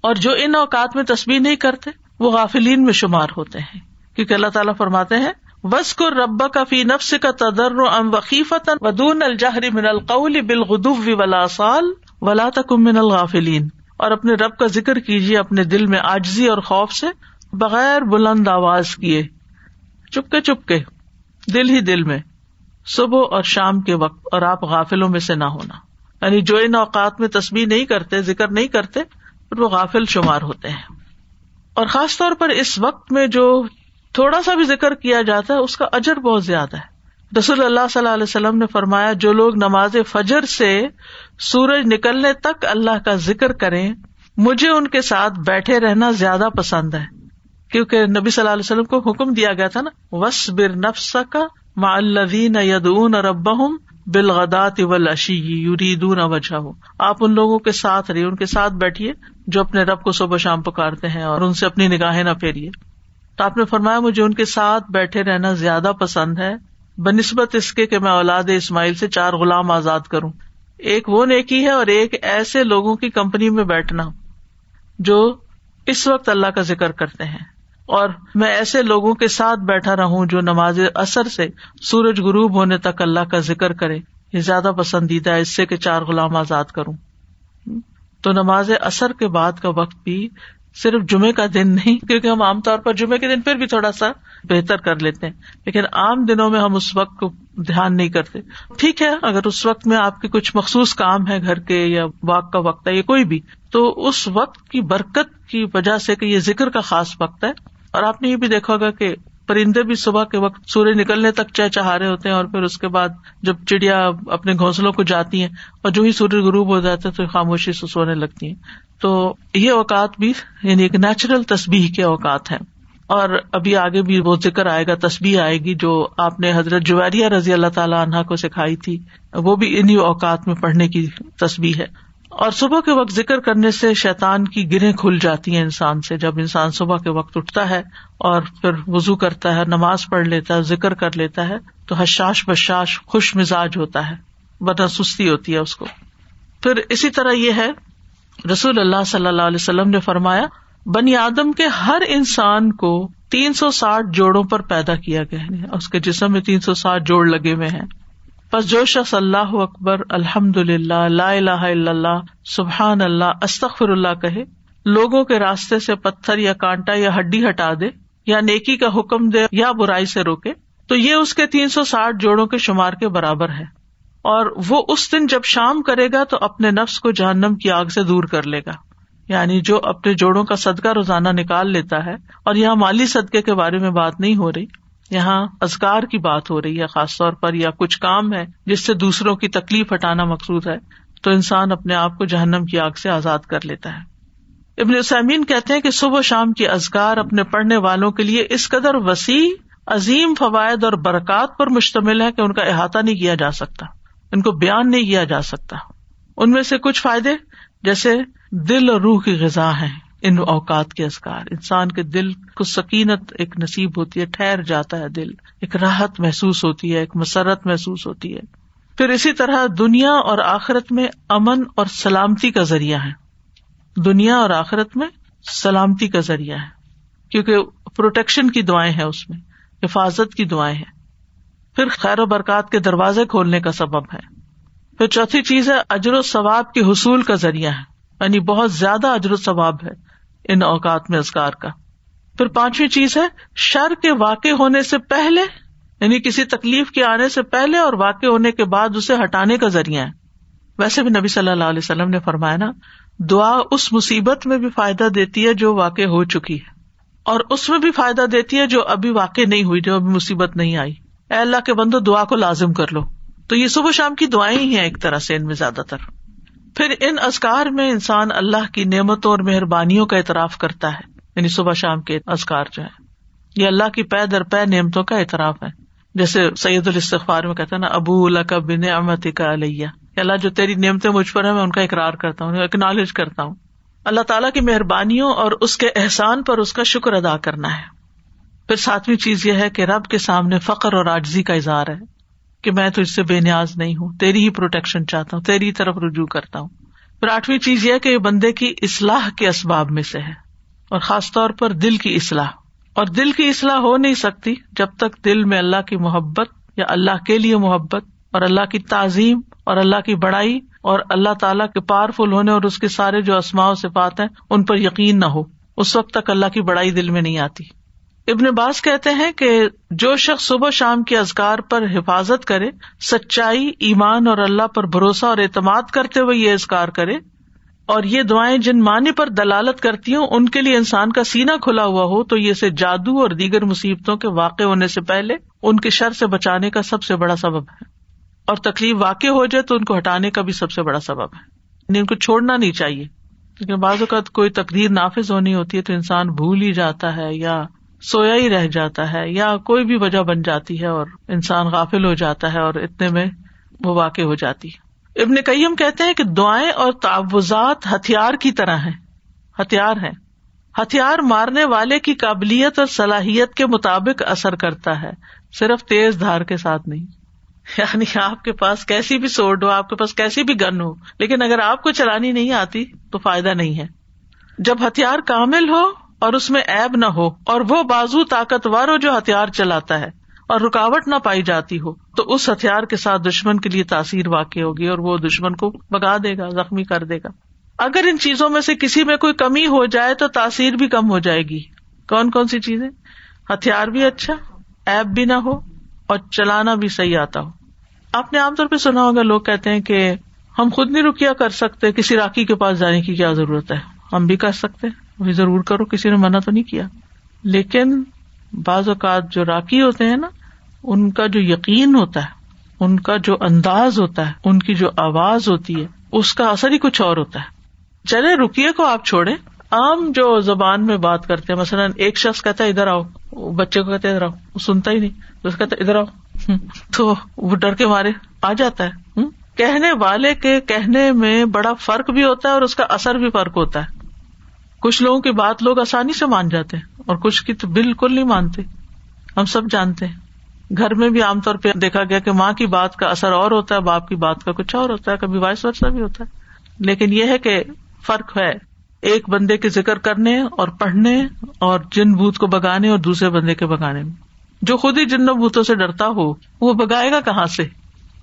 S1: اور جو ان اوقات میں تصویر نہیں کرتے، وہ غافلین میں شمار ہوتے ہیں۔ کیونکہ اللہ تعالیٰ فرماتے ہیں وس کو ربا کا فی نفس کا تدر ام وقیفت ودون الجہری من القول بالغدو ولا سال ولا تکم من الغافلین اور اپنے رب کا ذکر کیجیے اپنے دل میں آجزی اور خوف سے، بغیر بلند آواز کیے۔ چپکے چپکے، دل ہی دل میں، صبح اور شام کے وقت، اور آپ غافلوں میں سے نہ ہونا۔ یعنی جو ان اوقات میں تصویر نہیں کرتے، ذکر نہیں کرتے وہ غافل شمار ہوتے ہیں۔ اور خاص طور پر اس وقت میں جو تھوڑا سا بھی ذکر کیا جاتا ہے، اس کا اجر بہت زیادہ ہے۔ رسول اللہ صلی اللہ علیہ وسلم نے فرمایا، جو لوگ نماز فجر سے سورج نکلنے تک اللہ کا ذکر کریں، مجھے ان کے ساتھ بیٹھے رہنا زیادہ پسند ہے۔ کیونکہ نبی صلی اللہ علیہ وسلم کو حکم دیا گیا تھا نا وس بر نفس کا ماں الدین یدون اور ابا بالغدات اشی یوریدون وجہ ہو آپ ان لوگوں کے ساتھ رہیے، ان کے ساتھ بیٹھیے جو اپنے رب کو صبح شام پکارتے ہیں اور ان سے اپنی نگاہیں نہ پھیریے۔ تو آپ نے فرمایا، مجھے ان کے ساتھ بیٹھے رہنا زیادہ پسند ہے۔ بہ نسبت اس کے کہ میں اولاد اسماعیل سے چار غلام آزاد کروں۔ ایک وہ نیکی ہے اور ایک ایسے لوگوں کی کمپنی میں بیٹھنا جو اس وقت اللہ کا ذکر کرتے ہیں۔ اور میں ایسے لوگوں کے ساتھ بیٹھا رہوں جو نماز اثر سے سورج غروب ہونے تک اللہ کا ذکر کرے۔ یہ زیادہ پسندیدہ ہے، اس سے کہ چار غلام آزاد کروں۔ تو نماز اثر کے بعد کا وقت بھی صرف جمعے کا دن نہیں، کیونکہ ہم عام طور پر جمعے کے دن پھر بھی تھوڑا سا بہتر کر لیتے ہیں۔ لیکن عام دنوں میں ہم اس وقت کو دھیان نہیں کرتے۔ ٹھیک ہے، اگر اس وقت میں آپ کے کچھ مخصوص کام ہے گھر کے یا واک کا وقت ہے یا کوئی بھی، تو اس وقت کی برکت کی وجہ سے کہ یہ ذکر کا خاص وقت ہے۔ اور آپ نے یہ بھی دیکھا ہوگا کہ پرندے بھی صبح کے وقت سورج نکلنے تک چہ چہارے ہوتے ہیں اور پھر اس کے بعد جب چڑیا اپنے گھونسلوں کو جاتی ہیں اور جو ہی سورج غروب ہو جاتا ہے تو خاموشی سے سونے لگتی ہیں۔ تو یہ اوقات بھی یعنی ایک نیچرل تصبیح کے اوقات ہیں۔ اور ابھی آگے بھی وہ ذکر آئے گا تصبیح آئے گی جو آپ نے حضرت جویریہ رضی اللہ تعالیٰ عنہا کو سکھائی تھی۔ وہ بھی انہیں اوقات میں پڑھنے کی تصبیح ہے۔ اور صبح کے وقت ذکر کرنے سے شیطان کی گرہیں کھل جاتی ہیں انسان سے۔ جب انسان صبح کے وقت اٹھتا ہے اور پھر وزو کرتا ہے، نماز پڑھ لیتا ہے، ذکر کر لیتا ہے، تو حشاش بشاش، خوش مزاج ہوتا ہے ورنہ سستی ہوتی ہے اس کو۔ پھر اسی طرح یہ ہے، رسول اللہ صلی اللہ علیہ وسلم نے فرمایا، بنی آدم کے ہر انسان کو تین سو ساٹھ جوڑوں پر پیدا کیا گیا ہے اس کے جسم میں تین سو ساٹھ جوڑ لگے ہوئے ہیں۔ بس جو شخص اللہ اکبر الحمد للہ اللہ اللہ، سبحان اللہ استخر اللہ کہے، لوگوں کے راستے سے پتھر یا کانٹا یا ہڈی ہٹا دے، یا نیکی کا حکم دے یا برائی سے روکے، تو یہ اس کے تین سو ساٹھ جوڑوں کے شمار کے برابر ہے۔ اور وہ اس دن جب شام کرے گا تو اپنے نفس کو جہنم کی آگ سے دور کر لے گا۔ یعنی جو اپنے جوڑوں کا صدقہ روزانہ نکال لیتا ہے، اور یہاں مالی صدقے کے بارے میں بات نہیں ہو رہی یہاں ازکار کی بات ہو رہی ہے خاص طور پر، یا کچھ کام ہے جس سے دوسروں کی تکلیف ہٹانا مقصود ہے، تو انسان اپنے آپ کو جہنم کی آگ سے آزاد کر لیتا ہے۔ ابن سامین کہتے ہیں کہ صبح شام کی ازکار اپنے پڑھنے والوں کے لیے اس قدر وسیع، عظیم فوائد اور برکات پر مشتمل ہے کہ ان کا احاطہ نہیں کیا جا سکتا، ان کو بیان نہیں کیا جا سکتا۔ ان میں سے کچھ فائدے، جیسے دل اور روح کی غذا ہے ان اوقات کے ازکار انسان کے دل کو سکینت ایک نصیب ہوتی ہے، ٹھہر جاتا ہے دل۔ ایک راحت محسوس ہوتی ہے، ایک مسرت محسوس ہوتی ہے۔ پھر اسی طرح دنیا اور آخرت میں امن اور سلامتی کا ذریعہ ہے۔ دنیا اور آخرت میں سلامتی کا ذریعہ ہے۔ کیونکہ پروٹیکشن کی دعائیں ہیں اس میں، حفاظت کی دعائیں ہیں۔ پھر خیر و برکات کے دروازے کھولنے کا سبب ہے۔ پھر چوتھی چیز ہے، اجر و ثواب کے حصول کا ذریعہ ہے۔ یعنی بہت زیادہ اجر و ثواب ہے۔ ان اوقات میں ازگار کا۔ پھر پانچویں چیز ہے، شر کے واقع ہونے سے پہلے یعنی کسی تکلیف کے آنے سے پہلے اور واقع ہونے کے بعد اسے ہٹانے کا ذریعہ ہے۔ ویسے بھی نبی صلی اللہ علیہ وسلم نے فرمایا نا، دعا اس مصیبت میں بھی فائدہ دیتی ہے جو واقع ہو چکی ہے۔ اور اس میں بھی فائدہ دیتی ہے جو ابھی واقع نہیں ہوئی، جو ابھی مصیبت نہیں آئی۔ اے اللہ کے بندو، دعا کو لازم کر لو۔ تو یہ صبح شام کی دعائیں ہی ہیں ایک طرح سے، ان میں زیادہ تر۔ پھر ان ازکار میں انسان اللہ کی نعمتوں اور مہربانیوں کا اعتراف کرتا ہے۔ یعنی صبح شام کے ازکار جو ہے یہ اللہ کی پے در پے نعمتوں کا اعتراف ہے۔ جیسے سید الاستغفار میں کہتے ہیں نا، ابو اللہ کا بن امت کا علیہ اللہ جو تیری نعمتیں مجھ پر ہے میں ان کا اقرار کرتا ہوں اکنالج کرتا ہوں۔ اللہ تعالیٰ کی مہربانیوں اور اس کے احسان پر اس کا شکر ادا کرنا ہے۔ پھر ساتویں چیز یہ ہے کہ رب کے سامنے فخر اور آجزی کا اظہار ہے۔ کہ میں تو اس سے بے نیاز نہیں ہوں، تیری ہی پروٹیکشن چاہتا ہوں، تیری طرف رجوع کرتا ہوں۔ پھر آٹھویں چیز یہ کہ یہ بندے کی اصلاح کے اسباب میں سے ہے، اور خاص طور پر دل کی اصلاح۔ اور دل کی اصلاح ہو نہیں سکتی جب تک دل میں اللہ کی محبت یا اللہ کے لیے محبت اور اللہ کی تعظیم اور اللہ کی بڑائی اور اللہ تعالیٰ کے پاور فل ہونے اور اس کے سارے جو اسماؤ سے بات ہیں، ان پر یقین نہ ہو۔ اس وقت تک اللہ کی بڑائی دل میں نہیں آتی۔ ابن باز کہتے ہیں کہ جو شخص صبح شام کے ازکار پر حفاظت کرے، سچائی، ایمان اور اللہ پر بھروسہ اور اعتماد کرتے ہوئے یہ ازکار کرے، اور یہ دعائیں جن معنی پر دلالت کرتی ہوں، ان کے لیے انسان کا سینا کھلا ہوا ہو، تو یہ سے جادو اور دیگر مصیبتوں کے واقع ہونے سے پہلے ان کے شر سے بچانے کا سب سے بڑا سبب ہے۔ اور تکلیف واقع ہو جائے تو ان کو ہٹانے کا بھی سب سے بڑا سبب ہے۔ یعنی ان کو چھوڑنا نہیں چاہیے۔ کیونکہ بعض اوقات کوئی تقدیر نافذ ہونی ہوتی ہے تو انسان بھول ہی جاتا ہے یا سویا ہی رہ جاتا ہے یا کوئی بھی وجہ بن جاتی ہے اور انسان غافل ہو جاتا ہے اور اتنے میں وہ واقع ہو جاتی ابن کئیم کہتے ہیں کہ دعائیں اور تعوضات ہتھیار کی طرح ہیں، ہتھیار ہیں۔ ہتھیار مارنے والے کی قابلیت اور صلاحیت کے مطابق اثر کرتا ہے، صرف تیز دھار کے ساتھ نہیں۔ یعنی آپ کے پاس کیسی بھی سوڈ ہو، آپ کے پاس کیسی بھی گن ہو، لیکن اگر آپ کو چلانی نہیں آتی تو فائدہ نہیں ہے۔ جب ہتھیار کامل ہو اور اس میں ایب نہ ہو اور وہ بازو طاقتور ہو جو ہتھیار چلاتا ہے اور رکاوٹ نہ پائی جاتی ہو، تو اس ہتھیار کے ساتھ دشمن کے لیے تاثیر واقع ہوگی اور وہ دشمن کو بگا دے گا، زخمی کر دے گا۔ اگر ان چیزوں میں سے کسی میں کوئی کمی ہو جائے تو تاثیر بھی کم ہو جائے گی۔ کون کون سی چیزیں؟ ہتھیار بھی اچھا ایپ بھی نہ ہو اور چلانا بھی صحیح آتا ہو۔ آپ نے عام طور پہ سنا ہوگا، لوگ کہتے ہیں کہ ہم خود نہیں رکیا کر سکتے، کسی راکی کے پاس جانے کی کیا ضرورت ہے؟ ہم بھی کر سکتے ہیں۔ وہ ضرور کرو، کسی نے منع تو نہیں کیا۔ لیکن بعض اوقات جو راکی ہوتے ہیں نا، ان کا جو یقین ہوتا ہے، ان کا جو انداز ہوتا ہے، ان کی جو آواز ہوتی ہے، اس کا اثر ہی کچھ اور ہوتا ہے۔ چلے، رکیے کو آپ چھوڑے عام جو زبان میں بات کرتے ہیں، مثلاً ایک شخص کہتا ہے، ادھر آؤ۔ بچے کو کہتے ادھر آؤ۔ وہ سنتا ہی نہیں۔ اس کہتا ادھر آؤ۔ تو وہ ڈر کے مارے، آ جاتا ہے۔ کہنے والے کے کہنے میں بڑا فرق بھی ہوتا ہے اور اس کا اثر بھی فرق ہوتا ہے۔ کچھ لوگوں کی بات لوگ آسانی سے مان جاتے ہیں اور کچھ کی تو بالکل نہیں مانتے ہم سب جانتے ہیں گھر میں بھی عام طور پہ دیکھا گیا کہ ماں کی بات کا اثر اور ہوتا ہے، باپ کی بات کا کچھ اور ہوتا ہے، کبھی وائس ورثہ بھی ہوتا ہے۔ لیکن یہ ہے کہ فرق ہے ایک بندے کے ذکر کرنے اور پڑھنے اور جن بوت کو بگانے اور دوسرے بندے کے بگانے میں۔ جو خود ہی جن بوتوں سے ڈرتا ہو، وہ بگائے گا کہاں سے؟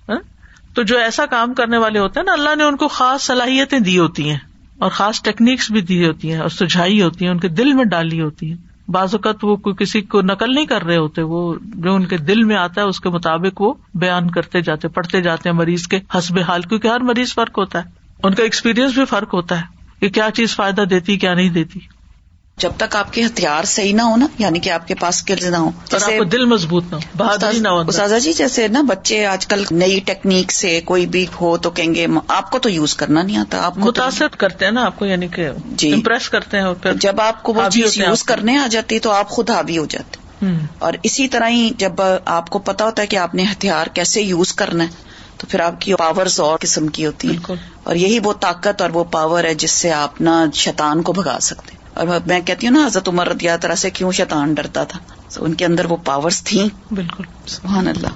S1: ہاں؟ تو جو ایسا کام کرنے والے ہوتے ہیں نا، اللہ نے ان کو خاص صلاحیتیں دی ہوتی ہیں۔ اور خاص ٹیکنیکس بھی دی ہوتی ہیں اور سجھائی ہوتی ہیں، ان کے دل میں ڈالی ہوتی ہیں۔ بعض اوقات وہ کوئی کسی کو نقل نہیں کر رہے ہوتے، وہ جو ان کے دل میں آتا ہے، اس کے مطابق وہ بیان کرتے جاتے، پڑھتے جاتے ہیں مریض کے حسب حال، کیونکہ ہر مریض فرق ہوتا ہے۔ ان کا ایکسپیرئنس بھی فرق ہوتا ہے کہ کیا چیز فائدہ دیتی، کیا نہیں دیتی۔
S3: جب تک آپ کے ہتھیار صحیح نہ ہو نا یعنی کہ آپ کے پاس اسکلز نہ ہو
S1: جیسے دل مضبوط نہ ہو نہ ہو
S3: سازا جی جیسے نا بچے آج کل نئی ٹیکنیک سے کوئی بھی ہو تو کہیں گے آپ کو تو یوز کرنا نہیں آتا آپ
S1: متاثر کرتے ہیں نا آپ کو یعنی کہ جی۔ امپریس کرتے ہیں اور پھر
S3: جب آپ کو وہ چیز یوز کرنے آ جاتی تو آپ خود حاوی ہو جاتے۔ اور اسی طرح ہی جب آپ کو پتا ہوتا ہے کہ آپ نے ہتھیار کیسے یوز کرنا ہے تو پھر آپ کی پاور اور قسم کی ہوتی ہے اور یہی وہ طاقت اور وہ پاور ہے جس سے آپ نا شیطان کو بھگا سکتے اور میں کہتی ہوں نا حضرت عمر رضی اللہ طرح سے کیوں شیطان ڈرتا تھا؟ ان کے اندر وہ پاور تھیں۔
S1: بالکل۔
S3: سبحان اللہ۔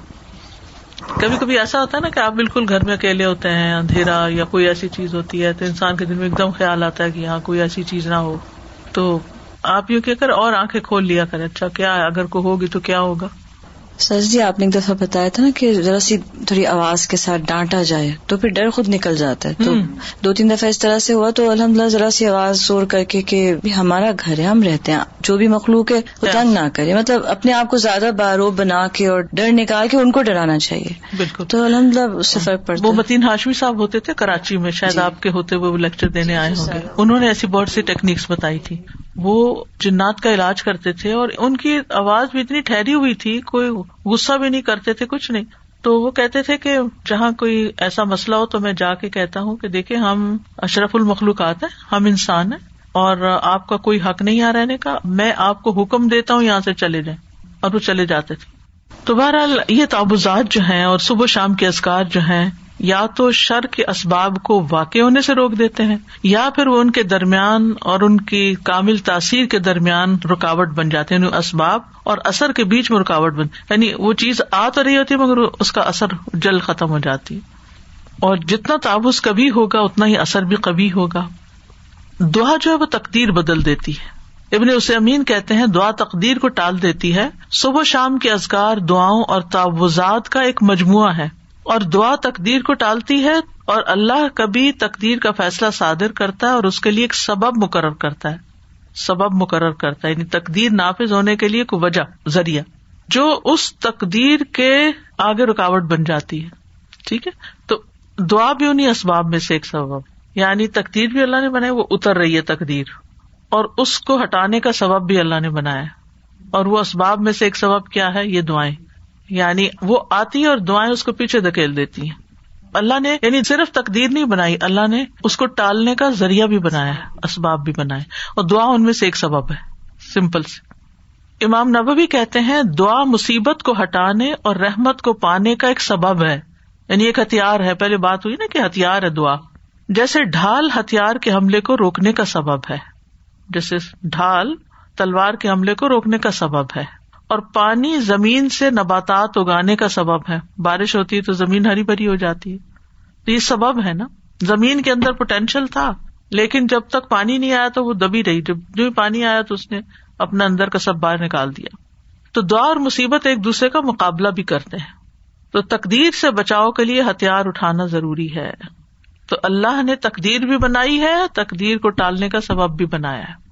S1: کبھی کبھی ایسا ہوتا ہے نا کہ آپ بالکل گھر میں اکیلے ہوتے ہیں اندھیرا یا کوئی ایسی چیز ہوتی ہے تو انسان کے دل میں ایک دم خیال آتا ہے کہ یہاں کوئی ایسی چیز نہ ہو۔ تو آپ یوں کہہ کر اور آنکھیں کھول لیا کریں اچھا کیا اگر کوئی ہوگی تو کیا ہوگا؟
S4: سر جی آپ نے ایک دفعہ بتایا تھا نا کہ ذرا سی تھوڑی آواز کے ساتھ ڈانٹا جائے تو پھر ڈر خود نکل جاتا ہے۔ تو دو تین دفعہ اس طرح سے ہوا تو الحمد للہ ذرا سی آواز زور کر کے کہ ہمارا گھر ہے ہم رہتے ہیں۔ جو بھی مخلوق ہے وہ تنگ نہ کرے۔ مطلب اپنے آپ کو زیادہ باروب بنا کے اور ڈر نکال کے ان کو ڈرانا چاہیے۔
S1: بالکل۔
S4: تو الحمد للہ اس سے فرق پڑتا
S1: وہ متین ہاشمی صاحب ہوتے تھے کراچی میں شاید جی۔ آپ کے ہوتے ہوئے وہ لیکچر دینے آئے ہوں گے۔ انہوں نے ایسی بہت سی ٹیکنیکس بتائی تھی۔ وہ جنات کا علاج کرتے تھے اور ان کی آواز بھی اتنی ٹھہری ہوئی تھی، کوئی غصہ بھی نہیں کرتے تھے، کچھ نہیں۔ تو وہ کہتے تھے کہ جہاں کوئی ایسا مسئلہ ہو تو میں جا کے کہتا ہوں کہ دیکھیں ہم اشرف المخلوقات ہیں، ہم انسان ہیں اور آپ کا کوئی حق نہیں آ رہنے کا، میں آپ کو حکم دیتا ہوں یہاں سے چلے جائیں۔ اور وہ چلے جاتے تھے۔ تو بہرحال یہ تعبضات جو ہیں اور صبح شام کے ازکار جو ہیں یا تو شر کے اسباب کو واقع ہونے سے روک دیتے ہیں، یا پھر وہ ان کے درمیان اور ان کی کامل تاثیر کے درمیان رکاوٹ بن جاتے ہیں یعنی اسباب اور اثر کے بیچ میں رکاوٹ بن یعنی وہ چیز آ تو رہی ہوتی ہے مگر اس کا اثر جلد ختم ہو جاتی اور جتنا تعبض کبھی ہوگا، اتنا ہی اثر بھی کبھی ہوگا۔ دعا جو ہے وہ تقدیر بدل دیتی ہے۔ ابن اسے امین کہتے ہیں، دعا تقدیر کو ٹال دیتی ہے۔ صبح شام کے ازکار دعاؤں اور تعوضات کا ایک مجموعہ ہے۔ اور دعا تقدیر کو ٹالتی ہے اور اللہ کبھی تقدیر کا فیصلہ صادر کرتا ہے اور اس کے لیے ایک سبب مقرر کرتا ہے۔ سبب مقرر کرتا ہے یعنی تقدیر نافذ ہونے کے لیے کوئی وجہ، ذریعہ، جو اس تقدیر کے آگے رکاوٹ بن جاتی ہے۔ ٹھیک ہے؟ تو دعا بھی انہیں اسباب میں سے ایک سبب۔ یعنی تقدیر بھی اللہ نے بنائی، وہ اتر رہی ہے تقدیر۔ اور اس کو ہٹانے کا سبب بھی اللہ نے بنایا اور وہ اسباب میں سے ایک سبب کیا ہے؟ یہ دعائیں۔ یعنی وہ آتی ہے اور دعائیں اس کو پیچھے دھکیل دیتی ہیں۔ اللہ نے یعنی صرف تقدیر نہیں بنائی، اللہ نے اس کو ٹالنے کا ذریعہ بھی بنایا ہے، اسباب بھی بنائے اور دعا ان میں سے ایک سبب ہے، سمپل سے امام نبی کہتے ہیں، دعا مصیبت کو ہٹانے اور رحمت کو پانے کا ایک سبب ہے۔ یعنی ایک ہتھیار ہے، پہلے بات ہوئی نا کہ ہتھیار ہے دعا۔ جیسے ڈھال ہتھیار کے حملے کو روکنے کا سبب ہے، جیسے ڈھال تلوار کے حملے کو روکنے کا سبب ہے۔ اور پانی زمین سے نباتات اگانے کا سبب ہے۔ بارش ہوتی ہے تو زمین ہری بھری ہو جاتی ہے۔ تو یہ سبب ہے نا۔ زمین کے اندر پوٹینشیل تھا، لیکن جب تک پانی نہیں آیا تو وہ دبی رہی۔ جب جو پانی آیا تو اس نے اپنا اندر کا سب باہر نکال دیا۔ تو دعا اور مصیبت ایک دوسرے کا مقابلہ بھی کرتے ہیں۔ تو تقدیر سے بچاؤ کے لیے ہتھیار اٹھانا ضروری ہے۔ تو اللہ نے تقدیر بھی بنائی ہے، تقدیر کو ٹالنے کا سبب بھی بنایا ہے۔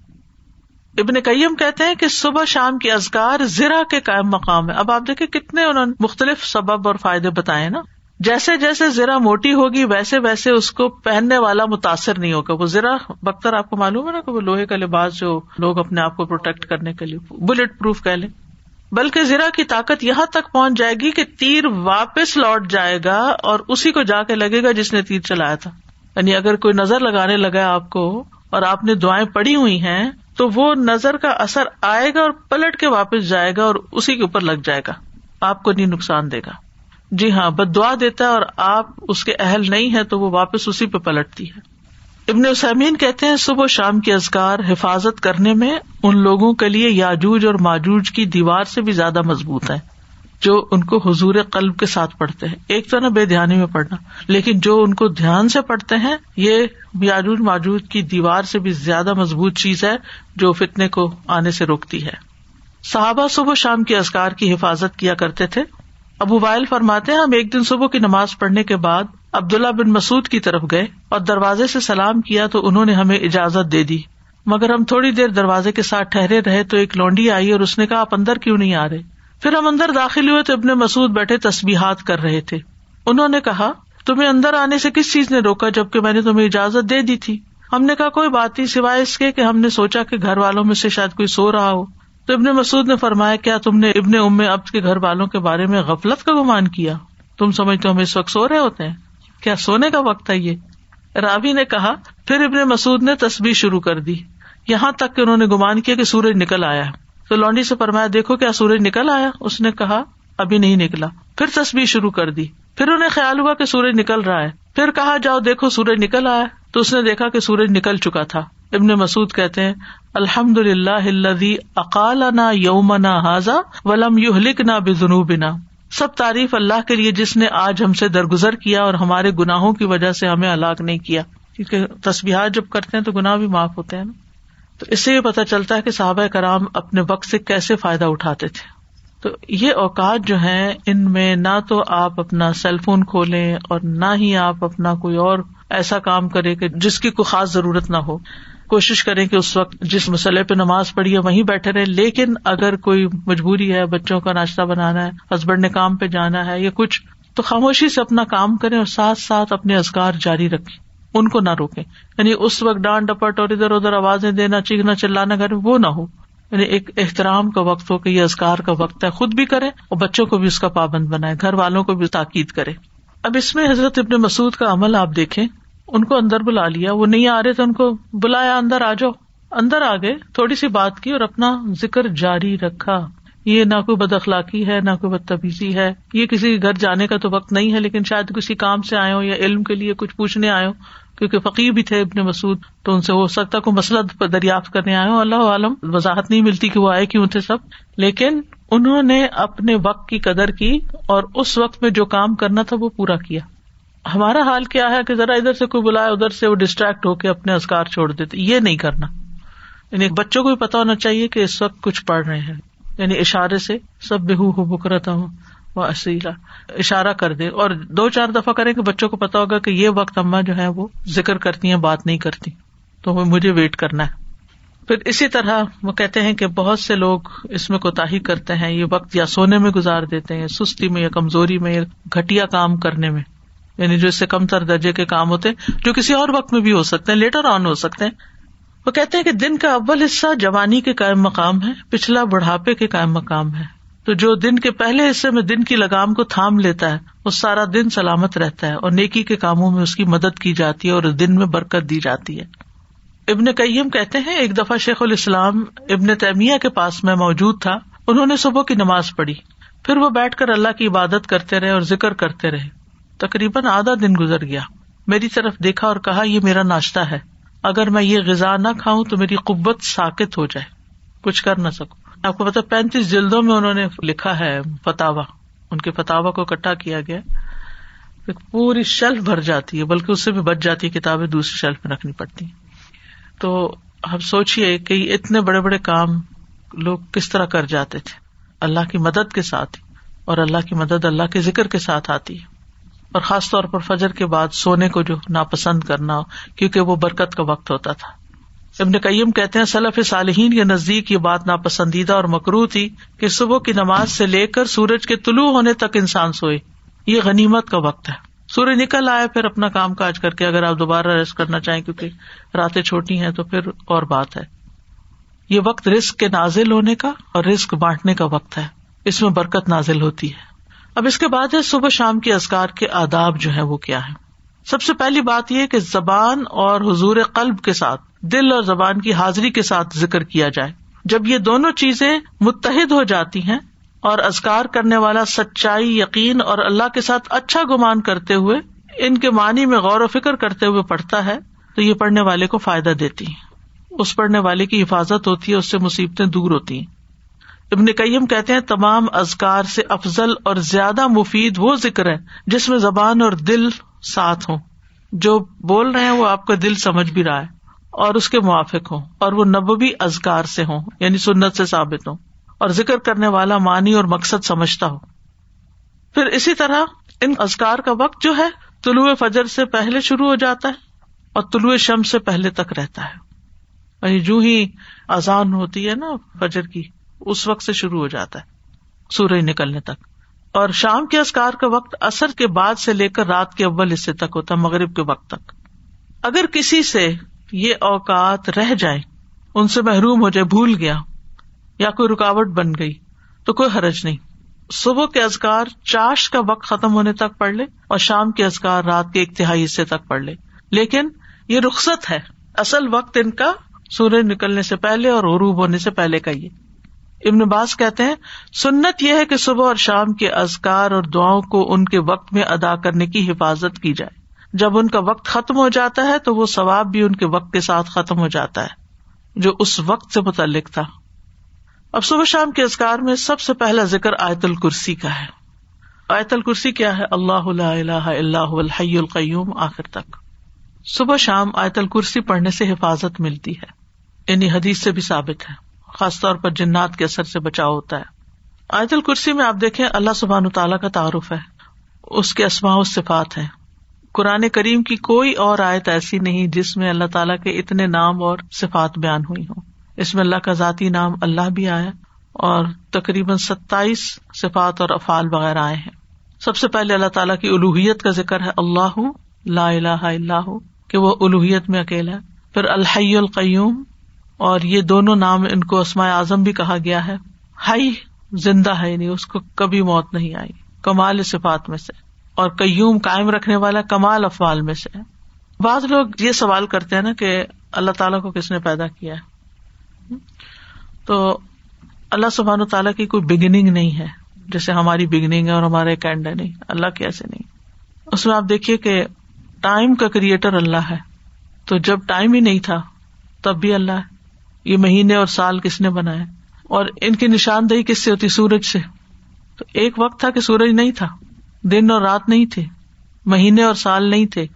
S1: ابن کئیم کہتے ہیں کہ صبح شام کی ازگار زرا کے قائم مقام ہے۔ اب آپ دیکھیں کتنے انہوں نے مختلف سبب اور فائدے بتائے نا۔ جیسے جیسے زرا موٹی ہوگی، ویسے ویسے اس کو پہننے والا متاثر نہیں ہوگا۔ وہ زرا بختر آپ کو معلوم ہے نا کہ وہ لوہے کا لباس جو لوگ اپنے آپ کو پروٹیکٹ کرنے کے لیے بلٹ پروف کہہ لیں۔ بلکہ زرا کی طاقت یہاں تک پہنچ جائے گی کہ تیر واپس لوٹ جائے گا اور اسی کو جا کے لگے گا جس نے تیر چلایا تھا۔ یعنی اگر کوئی نظر لگانے لگا آپ کو اور آپ نے دعائیں پڑی ہوئی ہیں تو وہ نظر کا اثر آئے گا اور پلٹ کے واپس جائے گا اور اسی کے اوپر لگ جائے گا۔ آپ کو نہیں نقصان دے گا۔ جی ہاں بد دعا دیتا ہے اور آپ اس کے اہل نہیں ہے تو وہ واپس اسی پہ پلٹتی ہے۔ ابن عثیمین کہتے ہیں، صبح و شام کی ازگار حفاظت کرنے میں ان لوگوں کے لیے یاجوج اور ماجوج کی دیوار سے بھی زیادہ مضبوط ہے جو ان کو حضور قلب کے ساتھ پڑھتے ہیں۔ ایک تو نا بے دھیانی میں پڑھنا، لیکن جو ان کو دھیان سے پڑھتے ہیں، یہ یاجوج ماجوج کی دیوار سے بھی زیادہ مضبوط چیز ہے جو فتنے کو آنے سے روکتی ہے۔ صحابہ صبح شام کی ازکار کی حفاظت کیا کرتے تھے۔ ابو وائل فرماتے ہیں، ہم ایک دن صبح کی نماز پڑھنے کے بعد عبداللہ بن مسعد کی طرف گئے اور دروازے سے سلام کیا تو انہوں نے ہمیں اجازت دے دی۔ مگر ہم تھوڑی دیر دروازے کے ساتھ ٹہرے رہے تو ایک لونڈی آئی اور اس نے کہا، آپ اندر کیوں نہیں آ رہے؟ پھر ہم اندر داخل ہوئے تو ابن مسعد بیٹھے تصبیحات کر رہے تھے۔ انہوں نے کہا، تمہیں اندر آنے سے کس چیز نے روکا جبکہ میں نے تمہیں اجازت دے دی تھی؟ ہم نے کہا، کوئی بات نہیں، سوائے اس کے کہ ہم نے سوچا کہ گھر والوں میں سے شاید کوئی سو رہا ہو۔ تو ابن مسعد نے فرمایا، کیا تم نے ابن ام اب کے گھر والوں کے بارے میں غفلت کا گمان کیا؟ تم سمجھتے ہم اس وقت سو رہے ہوتے ہیں۔ کیا سونے کا وقت ہے یہ؟ راوی نے کہا، پھر ابن مسعد نے تصویر شروع کر دی۔ یہاں تک کہ انہوں نے گمان کیا کہ سورج نکل آیا تو لونڈی سے فرمایا، دیکھو کیا سورج نکل آیا۔ اس نے کہا، ابھی نہیں نکلا۔ پھر تصویر شروع کر دی۔ پھر انہیں خیال ہوا کہ سورج نکل رہا ہے۔ پھر کہا، جاؤ دیکھو سورج نکل آیا۔ تو اس نے دیکھا کہ سورج نکل چکا تھا۔ ابن مسعد کہتے ہیں الحمد للہ اقال نہ یومنا حاضا ولم یو لک نہ بے جنوب نہ سب تعریف اللہ کے لیے جس نے آج ہم سے درگزر کیا اور ہمارے گناہوں کی وجہ سے ہمیں ہلاک نہیں کیا۔ کیونکہ تصویرات جب کرتے ہیں تو گناہ بھی معاف ہوتے ہیں نا۔ تو اس سے یہ پتا چلتا ہے کہ صحابہ کرام اپنے وقت سے کیسے فائدہ اٹھاتے تھے۔ تو یہ اوقات جو ہیں، ان میں نہ تو آپ اپنا سیل فون کھولیں اور نہ ہی آپ اپنا کوئی اور ایسا کام کرے کہ جس کی کوئی خاص ضرورت نہ ہو۔ کوشش کریں کہ اس وقت جس مسئلے پہ نماز پڑھی ہے، وہیں بیٹھے رہے لیکن اگر کوئی مجبوری ہے، بچوں کا ناشتہ بنانا ہے ہسبینڈ نے کام پہ جانا ہے یا کچھ، تو خاموشی سے اپنا کام کریں اور ساتھ ساتھ اپنے ازگار جاری رکھیں۔ ان کو نہ روکے یعنی اس وقت ڈانٹ ڈپٹ اور ادھر ادھر آوازیں دینا، چیخنا، چلانا کرے وہ نہ ہو۔ یعنی ایک احترام کا وقت ہو کہ یہ ازکار کا وقت ہے، خود بھی کرے اور بچوں کو بھی اس کا پابند بنائے گھر والوں کو بھی تاکید کرے اب اس میں حضرت ابن مسعد کا عمل آپ دیکھیں۔ ان کو اندر بلا لیا، وہ نہیں آ رہے تو ان کو بلایا، اندر آ جاؤ۔ اندر آ گئے، تھوڑی سی بات کی اور اپنا ذکر جاری رکھا۔ یہ نہ کوئی بد اخلاقی ہے، نہ کوئی بدتمیزی ہے۔ یہ کسی گھر جانے کا تو وقت نہیں ہے، لیکن شاید کسی کام سے آئے ہو یا علم کے لیے کچھ پوچھنے آئے ہو کیونکہ فقیر بھی تھے ابن مسعود، تو ان سے ہو سکتا کو مسئلہ دریافت کرنے آئے اللہ عالم، وضاحت نہیں ملتی کہ وہ آئے کیوں تھے سب۔ لیکن انہوں نے اپنے وقت کی قدر کی اور اس وقت میں جو کام کرنا تھا وہ پورا کیا۔ ہمارا حال کیا ہے کہ ذرا ادھر سے کوئی بلایا ادھر سے وہ ڈسٹریکٹ ہو کے اپنے ازکار چھوڑ دیتے۔ یہ نہیں کرنا۔ یعنی بچوں کو بھی پتا ہونا چاہیے کہ اس وقت کچھ پڑھ رہے ہیں۔ یعنی اشارے سے سب بہو ہو بکرتا ہوں وہ اصیلا اشارہ کر دے۔ اور دو چار دفعہ کرے کہ بچوں کو پتا ہوگا کہ یہ وقت اما جو ہے وہ ذکر کرتی ہیں، بات نہیں کرتی۔ تو وہ مجھے ویٹ کرنا ہے۔ پھر اسی طرح وہ کہتے ہیں کہ بہت سے لوگ اس میں کوتا کرتے ہیں، یہ وقت یا سونے میں گزار دیتے ہیں سستی میں یا کمزوری میں، یا گٹیا کام کرنے میں۔ یعنی جو اس سے کم تر درجے کے کام ہوتے، جو کسی اور وقت میں بھی ہو سکتے ہیں لیٹر آن ہو سکتے ہیں۔ وہ کہتے ہیں کہ دن کا اول حصہ جوانی کے قائم مقام ہے، پچھلا بڑھاپے کے قائم مقام ہے۔ تو جو دن کے پہلے حصے میں دن کی لگام کو تھام لیتا ہے، وہ سارا دن سلامت رہتا ہے اور نیکی کے کاموں میں اس کی مدد کی جاتی ہے اور دن میں برکت دی جاتی ہے۔ ابن کئیم کہتے ہیں، ایک دفعہ شیخ الاسلام ابن تیمیہ کے پاس میں موجود تھا، انہوں نے صبح کی نماز پڑھی۔ پھر وہ بیٹھ کر اللہ کی عبادت کرتے رہے اور ذکر کرتے رہے۔ تقریباً آدھا دن گزر گیا۔ میری طرف دیکھا اور کہا، یہ میرا ناشتہ ہے۔ اگر میں یہ غذا نہ کھاؤں تو میری قبت ساکت ہو جائے۔ کچھ کر نہ سکوں۔ آپ کو پتا پینتیس جلدوں میں انہوں نے لکھا ہے فتوا ان کے فتوا کو اکٹھا کیا گیا۔ پوری شیلف بھر جاتی ہے، بلکہ اس سے بھی بچ جاتی ہے کتابیں دوسری شیلف میں رکھنی پڑتی تو ہم سوچیے کہ اتنے بڑے بڑے کام لوگ کس طرح کر جاتے تھے۔ اللہ کی مدد کے ساتھ، اور اللہ کی مدد اللہ کے ذکر کے ساتھ آتی ہے۔ اور خاص طور پر فجر کے بعد سونے کو جو ناپسند کرنا ہو، کیونکہ وہ برکت کا وقت ہوتا تھا۔ ابن قیم کہتے ہیں، سلف صالحین کے نزدیک یہ بات ناپسندیدہ اور مکرو تھی کہ صبح کی نماز سے لے کر سورج کے طلوع ہونے تک انسان سوئے۔ یہ غنیمت کا وقت ہے۔ سورج نکل آئے پھر اپنا کام کاج کر کے اگر آپ دوبارہ ریسٹ کرنا چاہیں، کیونکہ راتیں چھوٹی ہیں، تو پھر اور بات ہے۔ یہ وقت رسک کے نازل ہونے کا اور رسک بانٹنے کا وقت ہے۔ اس میں برکت نازل ہوتی ہے۔ اب اس کے بعد ہے صبح شام کے ازکار کے آداب جو ہے وہ کیا ہے سب سے پہلی بات یہ کہ زبان اور حضور قلب کے ساتھ، دل اور زبان کی حاضری کے ساتھ ذکر کیا جائے۔ جب یہ دونوں چیزیں متحد ہو جاتی ہیں اور ازکار کرنے والا سچائی، یقین اور اللہ کے ساتھ اچھا گمان کرتے ہوئے ان کے معنی میں غور و فکر کرتے ہوئے پڑھتا ہے، تو یہ پڑھنے والے کو فائدہ دیتی ہے اس پڑھنے والے کی حفاظت ہوتی ہے، اس سے مصیبتیں دور ہوتی ہیں۔ ابن کئیم کہتے ہیں، تمام ازکار سے افضل اور زیادہ مفید وہ ذکر ہے جس میں زبان اور دل ساتھ ہوں۔ جو بول رہے ہیں وہ آپ کا دل سمجھ بھی رہا ہے اور اس کے موافق ہوں اور وہ نببی ازکار سے ہوں یعنی سنت سے ثابت ہوں۔ اور ذکر کرنے والا معنی اور مقصد سمجھتا ہو پھر اسی طرح ان ازکار کا وقت جو ہے، طلوع فجر سے پہلے شروع ہو جاتا ہے اور طلوع شم سے پہلے تک رہتا ہے۔ یعنی جو ہی آزان ہوتی ہے نا فجر کی، اس وقت سے شروع ہو جاتا ہے سورج نکلنے تک۔ اور شام کے اسکار کا وقت اثر کے بعد سے لے کر رات کے اول حصے تک ہوتا، مغرب کے وقت تک۔ اگر کسی سے یہ اوقات رہ جائے، ان سے محروم ہو جائے، بھول گیا، یا کوئی رکاوٹ بن گئی، تو کوئی حرج نہیں۔ صبح کے ازکار چاش کا وقت ختم ہونے تک پڑھ لے اور شام کے ازکار رات کے ایک تہائی حصے تک پڑھ لے۔ لیکن یہ رخصت ہے، اصل وقت ان کا سورج نکلنے سے پہلے اور غروب ہونے سے پہلے کا یہ ابن باز کہتے ہیں، سنت یہ ہے کہ صبح اور شام کے ازکار اور دعاؤں کو ان کے وقت میں ادا کرنے کی حفاظت کی جائے۔ جب ان کا وقت ختم ہو جاتا ہے تو وہ ثواب بھی ان کے وقت کے ساتھ ختم ہو جاتا ہے، جو اس وقت سے متعلق تھا۔ اب صبح شام کے ازکار میں سب سے پہلا ذکر آیت الکرسی کا ہے۔ آیت الکرسی کیا ہے؟ اللہ اللہ اللہ الحی القیوم، آخر تک۔ صبح شام آیت الکرسی پڑھنے سے حفاظت ملتی ہے۔ یعنی حدیث سے بھی ثابت ہے۔ خاص طور پر جنات کے اثر سے بچاؤ ہوتا ہے۔ آیت الکرسی میں آپ دیکھیں اللہ سبحان تعالیٰ کا تعارف ہے۔ اس کے اسماء و صفات ہے قرآن کریم کی کوئی اور آیت ایسی نہیں جس میں اللہ تعالیٰ کے اتنے نام اور صفات بیان ہوئی ہوں۔ اس میں اللہ کا ذاتی نام اللہ بھی آیا اور تقریباً ستائیس صفات اور افعال وغیرہ آئے ہیں۔ سب سے پہلے اللہ تعالیٰ کی الوحیت کا ذکر ہے اللہ لا الہ اللہ کہ وہ الوحیت میں اکیلا پھر الحی القیوم اور یہ دونوں نام ان کو اسماء اعظم بھی کہا گیا ہے۔ ہائی زندہ ہے نہیں اس کو کبھی موت نہیں آئی۔ کمال صفات میں سے۔ اور قیوم قائم رکھنے والا کمال افوال میں سے۔ بعض لوگ یہ سوال کرتے ہیں نا کہ اللہ تعالیٰ کو کس نے پیدا کیا ہے؟ تو اللہ سبحان و تعالیٰ کی کوئی بگننگ نہیں ہے۔ جیسے ہماری بگننگ ہے اور ہمارے ایک اینڈ ہے نہیں۔ اللہ کی ایسے نہیں۔ اس میں آپ دیکھیے کہ ٹائم کا کریٹر اللہ ہے۔ تو جب ٹائم ہی نہیں تھا، تب بھی اللہ ہے۔ یہ مہینے اور سال کس نے بنایا اور ان کی نشاندہی کس سے ہوتی سورج سے تو ایک وقت تھا کہ سورج نہیں تھا دن اور رات نہیں تھے مہینے اور سال نہیں تھے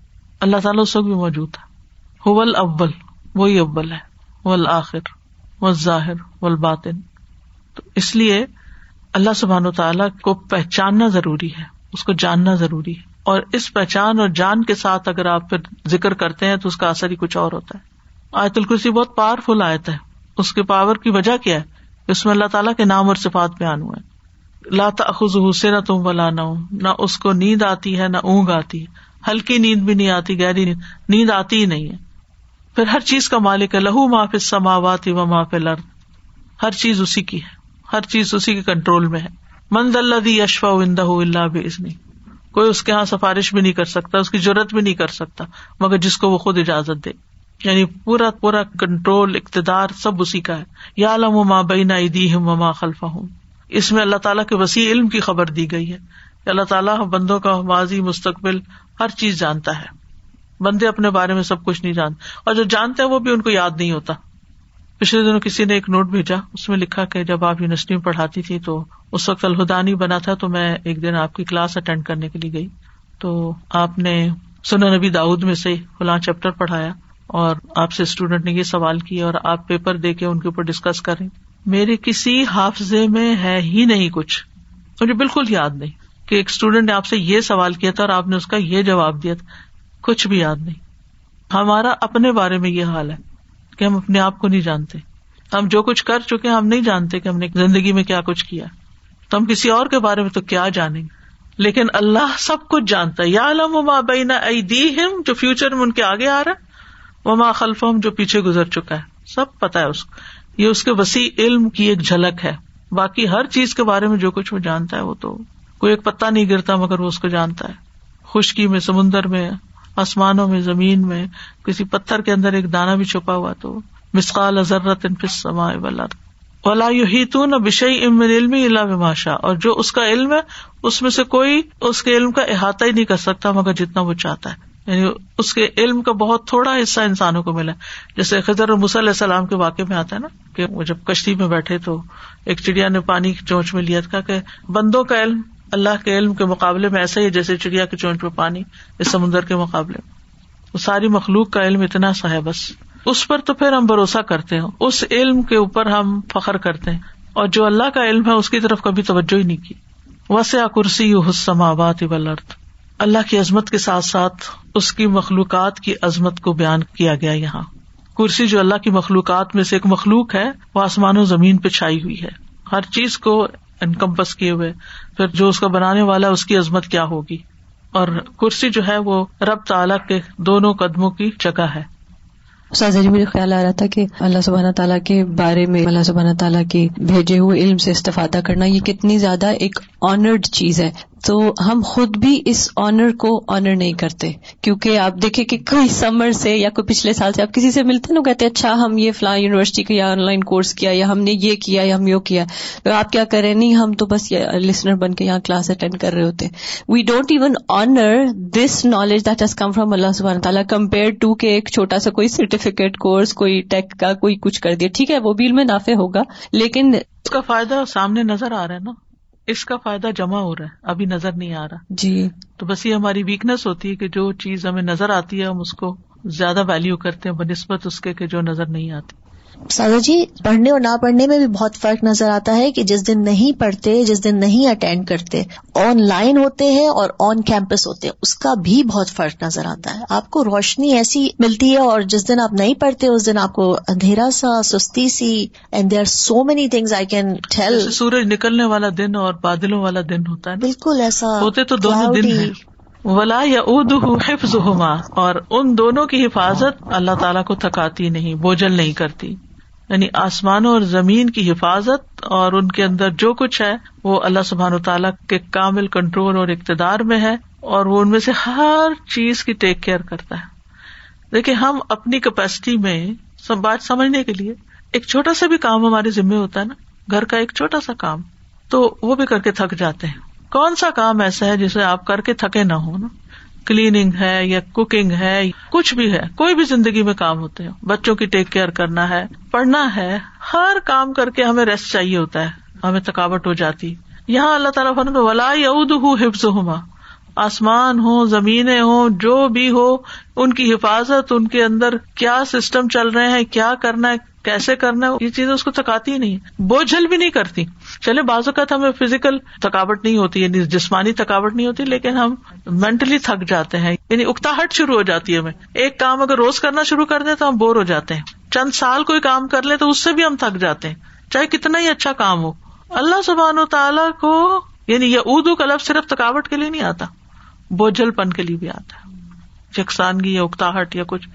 S1: اللہ تعالیٰ اس وقت بھی موجود تھا اول ابل وہی ابل ہے ول آخر و ظاہر و باطن تو اس لیے اللہ سبحان و تعالیٰ کو پہچاننا ضروری ہے، اس کو جاننا ضروری ہے۔ اور اس پہچان اور جان کے ساتھ اگر آپ پھر ذکر کرتے ہیں تو اس کا اثر ہی کچھ اور ہوتا ہے۔ آیت الکرسی بہت پاور فل آیت ہے۔ اس کے پاور کی وجہ کیا ہے؟ اس میں اللہ تعالیٰ کے نام اور صفات بیان ہوئے۔ لاتا سے نہ تم ولا نہ نہ اس کو نیند آتی ہے، نہ اونگ آتی ہے۔ ہلکی نیند بھی نہیں آتی، گہری نیند۔ نیند آتی ہی نہیں ہے۔ پھر ہر چیز کا مالک ہے۔ لہو معاف سماوات و معاف لرد ہر چیز اسی کی ہے۔ ہر چیز اسی کے کنٹرول میں ہے۔ مند اللہ دی اشفا وندہ اللہ بھی اس کوئی اس کے یہاں سفارش بھی نہیں کر سکتا، اس کی ضرورت بھی نہیں کر سکتا، مگر جس کو وہ خود اجازت دے۔ یعنی پورا پورا کنٹرول اقتدار سب اسی کا ہے۔ یا علم ماں بینا دی ہوں ماں خلفا ہوں اس میں اللہ تعالیٰ کے وسیع علم کی خبر دی گئی ہے۔ اللہ تعالیٰ بندوں کا ماضی، مستقبل، ہر چیز جانتا ہے۔ بندے اپنے بارے میں سب کچھ نہیں جانتے اور جو جانتے ہیں وہ بھی ان کو یاد نہیں ہوتا۔ پچھلے دنوں کسی نے ایک نوٹ بھیجا۔ اس میں لکھا کہ جب آپ یونیورسٹی میں پڑھاتی تھی تو اس وقت الہدانی بنا تھا تو میں ایک دن آپ کی کلاس اٹینڈ کرنے کے لیے گئی۔ تو آپ نے سنا نبی داؤد میں سے فلاں چیپٹر پڑھایا۔ اور آپ سے اسٹوڈینٹ نے یہ سوال کیا اور آپ پیپر دے کے ان کے اوپر ڈسکس کریں۔ میرے کسی حافظے میں ہے ہی نہیں کچھ۔ مجھے بالکل یاد نہیں کہ ایک اسٹوڈینٹ نے آپ سے یہ سوال کیا تھا اور آپ نے اس کا یہ جواب دیا تھا۔ کچھ بھی یاد نہیں۔ ہمارا اپنے بارے میں یہ حال ہے کہ ہم اپنے آپ کو نہیں جانتے۔ ہم جو کچھ کر چکے ہم نہیں جانتے کہ ہم نے زندگی میں کیا کچھ کیا۔ تو ہم کسی اور کے بارے میں تو کیا جانیں گے؟ لیکن اللہ سب کچھ جانتا ہے۔ یا علم ماں بینا ہم جو فیوچر میں ان کے آگے آ رہا ہے۔ وہ ماں خلف جو پیچھے گزر چکا ہے۔ سب پتا ہے اس کو۔ یہ اس کے وسیع علم کی ایک جھلک ہے۔ باقی ہر چیز کے بارے میں جو کچھ وہ جانتا ہے وہ تو کوئی ایک پتا نہیں گرتا مگر وہ اس کو جانتا ہے۔ خشکی میں، سمندر میں، آسمانوں میں، زمین میں، کسی پتھر کے اندر ایک دانا بھی چھپا ہوا تو مسقال ضرورت ولا بشئی امن علم باشا اور جو اس کا علم ہے، اس میں سے کوئی اس کے علم کا احاطہ ہی نہیں کر سکتا مگر جتنا وہ چاہتا ہے۔ یعنی اس کے علم کا بہت تھوڑا حصہ انسانوں کو ملا۔ جیسے خزر علیہ السلام کے واقع میں آتا ہے نا کہ وہ جب کشتی میں بیٹھے تو ایک چڑیا نے پانی کی چونچ میں لیا تھا کہ بندوں کا علم اللہ کے علم کے مقابلے میں ایسا ہی جیسے چڑیا کی چونچ میں پانی اس سمندر کے مقابلے میں۔ وہ ساری مخلوق کا علم اتنا سا ہے بس۔ اس پر تو پھر ہم بھروسہ کرتے ہیں۔ اس علم کے اوپر ہم فخر کرتے ہیں۔ اور جو اللہ کا علم ہے، اس کی طرف کبھی توجہ ہی نہیں کی۔ وسیع کرسی حسم آباد اللہ کی عظمت کے ساتھ ساتھ اس کی مخلوقات کی عظمت کو بیان کیا گیا یہاں۔ کرسی جو اللہ کی مخلوقات میں سے ایک مخلوق ہے، وہ آسمان و زمین پہ چھائی ہوئی ہے۔ ہر چیز کو انکمپس کیے ہوئے، پھر جو اس کا بنانے والا اس کی عظمت کیا ہوگی؟ اور کرسی جو ہے، وہ رب تعلیٰ کے دونوں قدموں کی جگہ ہے۔
S4: جی مجھے خیال آ رہا تھا کہ اللہ سبحانہ تعالیٰ کے بارے میں، اللہ سبحانہ تعالیٰ کے بھیجے ہوئے علم سے استفادہ کرنا، یہ کتنی زیادہ ایک آنرڈ چیز ہے۔ تو ہم خود بھی اس آنر کو آنر نہیں کرتے۔ کیونکہ آپ دیکھیں کہ کوئی سمر سے یا کوئی پچھلے سال سے آپ کسی سے ملتے نا کہتے اچھا ہم یہ فلاں یونیورسٹی کا یا آن لائن کورس کیا، یا ہم نے یہ کیا، یا ہم یہ کیا۔ تو آپ کیا کریں؟ نہیں، ہم تو بس لسنر بن کے یہاں کلاس اٹینڈ کر رہے ہوتے۔ We don't even honour this knowledge that has come from Allah سبحانہ تعالیٰ کمپیئر ٹو کہ ایک چھوٹا سا کوئی سرٹیفکیٹ کورس کوئی ٹیک کا کوئی کچھ کر دیا۔ ٹھیک ہے، وہ بھی علم نافع ہوگا، لیکن
S1: اس کا فائدہ سامنے نظر آ رہا ہے نا۔ اس کا فائدہ جمع ہو رہا ہے ابھی نظر نہیں آ رہا۔
S4: جی۔
S1: تو بس یہ ہماری ویکنیس ہوتی ہے کہ جو چیز ہمیں نظر آتی ہے ہم اس کو زیادہ ویلو کرتے ہیں بہ نسبت اس کے جو نظر نہیں آتی۔
S5: سادہ جی پڑھنے اور نہ پڑھنے میں بھی بہت فرق نظر آتا ہے کہ جس دن نہیں پڑھتے جس دن نہیں اٹینڈ کرتے۔ آن لائن ہوتے ہیں اور آن کیمپس ہوتے ہیں اس کا بھی بہت فرق نظر آتا ہے۔ آپ کو روشنی ایسی ملتی ہے اور جس دن آپ نہیں پڑھتے اس دن آپ کو اندھیرا سا سستی سی and there are so many things I can tell
S1: سورج نکلنے والا دن اور بادلوں والا دن ہوتا ہے
S5: بالکل ایسا
S1: ہوتے تو دونوں دن ولا یا حفظ اور ان دونوں کی حفاظت اللہ تعالیٰ کو تھکاتی نہیں بوجھل نہیں کرتی۔ یعنی آسمانوں اور زمین کی حفاظت اور ان کے اندر جو کچھ ہے، وہ اللہ سبحان و تعالیٰ کے کامل کنٹرول اور اقتدار میں ہے اور وہ ان میں سے ہر چیز کی ٹیک کیئر کرتا ہے۔ دیکھیے ہم اپنی کیپیسٹی میں بات سمجھنے کے لیے ایک چھوٹا سا بھی کام ہمارے ذمے ہوتا ہے نا۔ گھر کا ایک چھوٹا سا کام، تو وہ بھی کر کے تھک جاتے ہیں۔ کون سا کام ایسا ہے جسے آپ کر کے تھکے نہ ہو نا؟ کلیننگ ہے یا کوکنگ ہے، کچھ بھی ہے، کوئی بھی زندگی میں کام ہوتے ہیں۔ بچوں کی ٹیک کیئر کرنا ہے، پڑھنا ہے، ہر کام کر کے ہمیں ریسٹ چاہیے ہوتا ہے، ہمیں تھکاوٹ ہو جاتی۔ یہاں اللہ تعالیٰ فن ولا یود ہوں حفظ ہوما آسمان ہو زمینیں ہوں، جو بھی ہو، ان کی حفاظت، ان کے اندر کیا سسٹم چل رہے ہیں، کیا کرنا ہے کیسے کرنا ہے، یہ چیزیں اس کو تھکاتی ہی نہیں بوجھل بھی نہیں کرتی۔ چلے، بعض اوقات ہمیں فزیکل تھکاوٹ نہیں ہوتی یعنی جسمانی تھکاوٹ نہیں ہوتی، لیکن ہم مینٹلی تھک جاتے ہیں۔ یعنی اکتاہٹ شروع ہو جاتی ہے ہمیں۔ ایک کام اگر روز کرنا شروع کر دیں تو ہم بور ہو جاتے ہیں۔ چند سال کوئی کام کر لیں تو اس سے بھی ہم تھک جاتے ہیں۔ چاہے کتنا ہی اچھا کام ہو۔ اللہ سبحان و تعالیٰ کو یعنی یہ اردو کا لفظ صرف تھکاوٹ کے لیے نہیں آتا بوجھل پن کے لیے بھی آتا ہے۔ یکسانگی یا اکتاہٹ یا کچھ،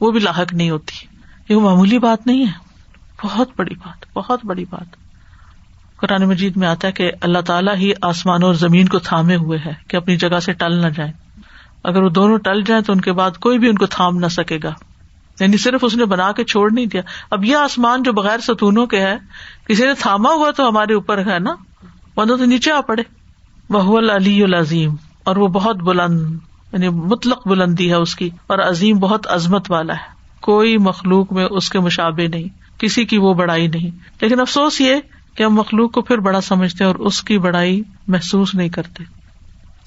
S1: وہ بھی لاحق نہیں ہوتی۔ یہ معمولی بات نہیں ہے۔ بہت بڑی بات، بہت بڑی بات۔ قرآن مجید میں آتا ہے کہ اللہ تعالیٰ ہی آسمان اور زمین کو تھامے ہوئے ہے کہ اپنی جگہ سے ٹل نہ جائیں اگر وہ دونوں ٹل جائیں تو ان کے بعد کوئی بھی ان کو تھام نہ سکے گا۔ یعنی صرف اس نے بنا کے چھوڑ نہیں دیا۔ اب یہ آسمان جو بغیر ستونوں کے ہے، کسی نے تھاما ہوا تو ہمارے اوپر ہے نا؟ ورنہ تو نیچے آ پڑے۔ وہ علی العظیم۔ اور وہ بہت بلند یعنی مطلق بلندی ہے اس کی۔ اور عظیم، بہت عظمت والا ہے۔ کوئی مخلوق میں اس کے مشابے نہیں، کسی کی وہ بڑائی نہیں۔ لیکن افسوس یہ کہ ہم مخلوق کو پھر بڑا سمجھتے ہیں اور اس کی بڑائی محسوس نہیں کرتے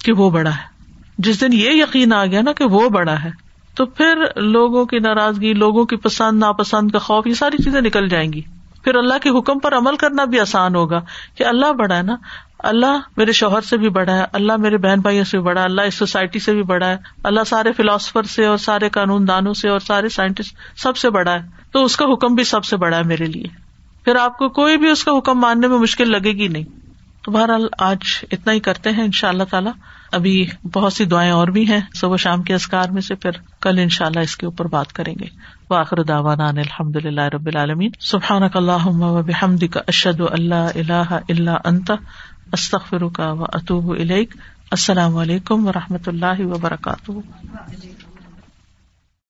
S1: کہ وہ بڑا ہے۔ جس دن یہ یقین آ گیا نا کہ وہ بڑا ہے، تو پھر لوگوں کی ناراضگی، لوگوں کی پسند، ناپسند کا خوف، یہ ساری چیزیں نکل جائیں گی۔ پھر اللہ کے حکم پر عمل کرنا بھی آسان ہوگا کہ اللہ بڑا ہے نا اللہ میرے شوہر سے بھی بڑا ہے، اللہ میرے بہن بھائیوں سے بھی بڑا ہے، اللہ اس سوسائٹی سے بھی بڑا ہے، اللہ سارے فلاسفر سے اور سارے قانون دانوں سے اور سارے سائنٹسٹ سب سے بڑا ہے۔ تو اس کا حکم بھی سب سے بڑا ہے میرے لیے۔ پھر آپ کو کوئی بھی اس کا حکم ماننے میں مشکل لگے گی نہیں۔ تو بہرحال آج اتنا ہی کرتے ہیں ان شاء اللہ تعالیٰ۔ ابھی بہت سی دعائیں اور بھی ہیں، صبح شام کے اسکار میں سے، پھر کل ان شاء اللہ اس کے اوپر بات کریں گے۔ واخر داوان الحمد للہ رب العالمین۔ سبحان اللہ بحمد کا اشد اللہ اللہ اللہ انت۔ استخر کا و اطوب السلام علیکم و رحمۃ اللہ وبرکاتہ.